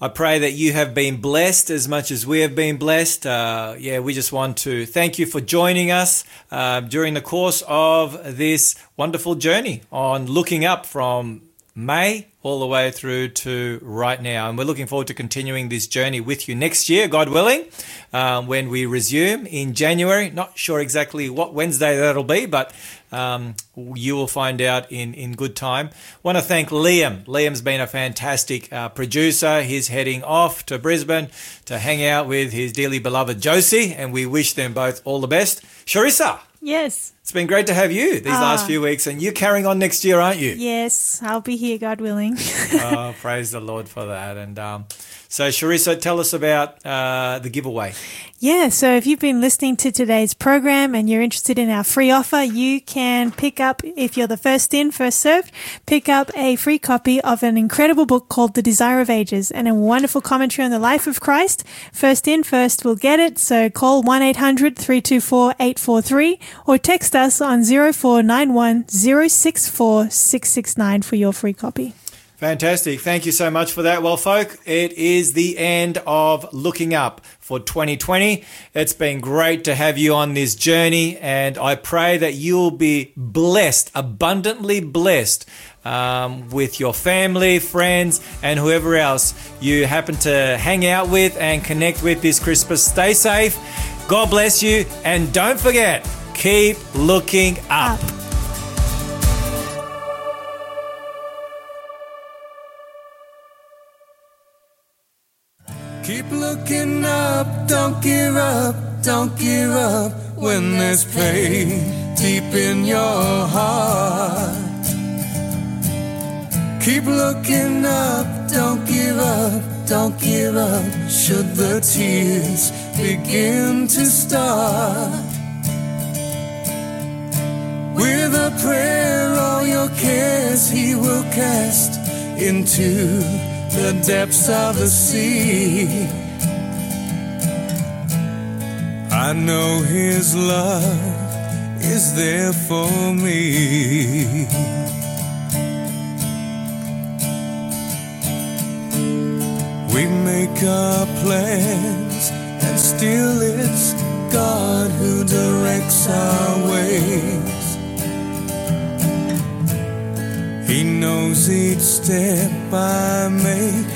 I pray that you have been blessed as much as we have been blessed. Uh, yeah, we just want to thank you for joining us uh, during the course of this wonderful journey on looking up from May all the way through to right now. And we're looking forward to continuing this journey with you next year, God willing, um, when we resume in January. Not sure exactly what Wednesday that'll be, but um, you will find out in, in good time. Want to thank Liam. Liam's been a fantastic uh, producer. He's heading off to Brisbane to hang out with his dearly beloved Josie, and we wish them both all the best. Sharissa, Yes. it's been great to have you these last Ah. few weeks, and you're carrying on next year, aren't you? Yes, I'll be here, God willing. oh, praise the Lord for that. And um, so, Sharissa, tell us about uh, the giveaway. Yeah, so if you've been listening to today's program and you're interested in our free offer, you can pick up, if you're the first in, first served, pick up a free copy of an incredible book called The Desire of Ages and a wonderful commentary on the life of Christ. First in, first will get it. So call 1 800 324 843 or text us on 0491 064 669 for your free copy. Fantastic. Thank you so much for that. Well, folk, it is the end of Looking Up for 2020. It's been great to have you on this journey, and I pray that you'll be blessed, abundantly blessed. Um, with your family, friends, and whoever else you happen to hang out with and connect with this Christmas. Stay safe. God bless you. And don't forget, keep looking up. Keep looking up, don't give up, don't give up when there's pain deep in your heart. Keep looking up, don't give up, don't give up should the tears begin to start. With a prayer, all your cares he will cast into the depths of the sea. I know his love is there for me. We make our plans, and still it's God who directs our ways. He knows each step I make.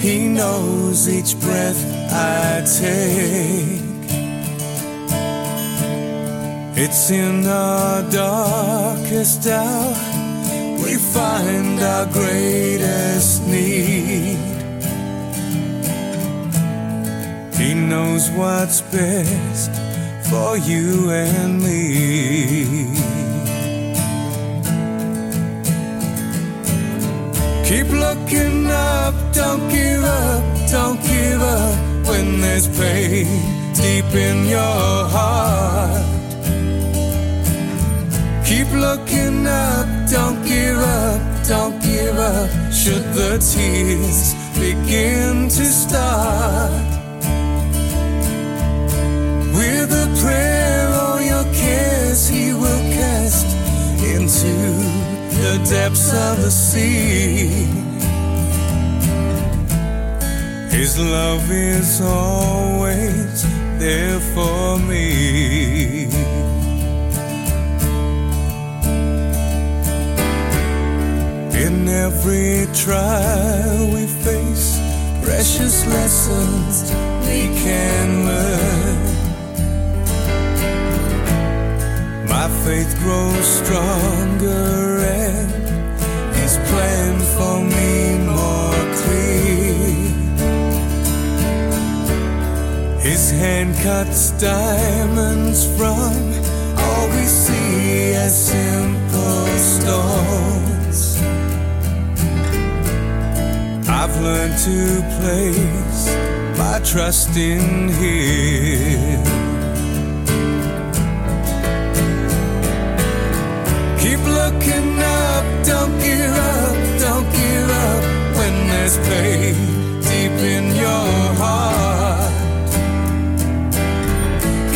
He knows each breath I take. It's in our darkest hour we find our greatest need. He knows what's best for you and me. Keep looking up, don't give up, don't give up when there's pain deep in your heart. Keep looking up, don't give up, don't give up should the tears begin to start. With a prayer, all your cares he will cast into the depths of the sea. His love is always there for me. In every trial we face, precious lessons we can learn. My faith grows stronger plan for me more clear. His hand cuts diamonds from all we see as simple stones. I've learned to place my trust in Him. Keep looking up, don't give up, when there's pain deep in your heart.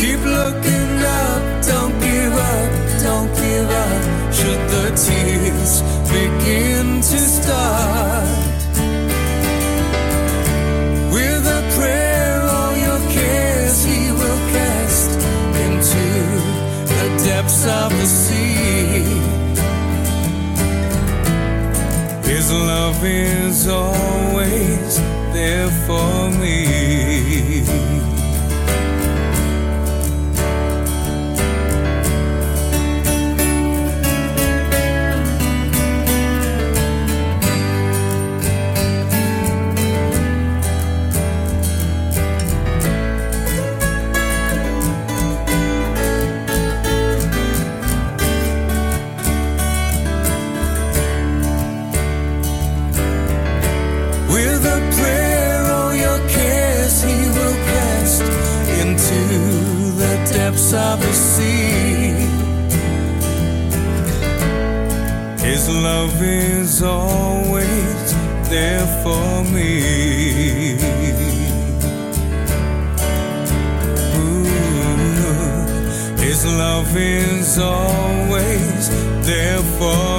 Keep looking up, don't give up, don't give up. Should the tears begin to start? Is always there love is always there for me. Ooh, His love is always there for me.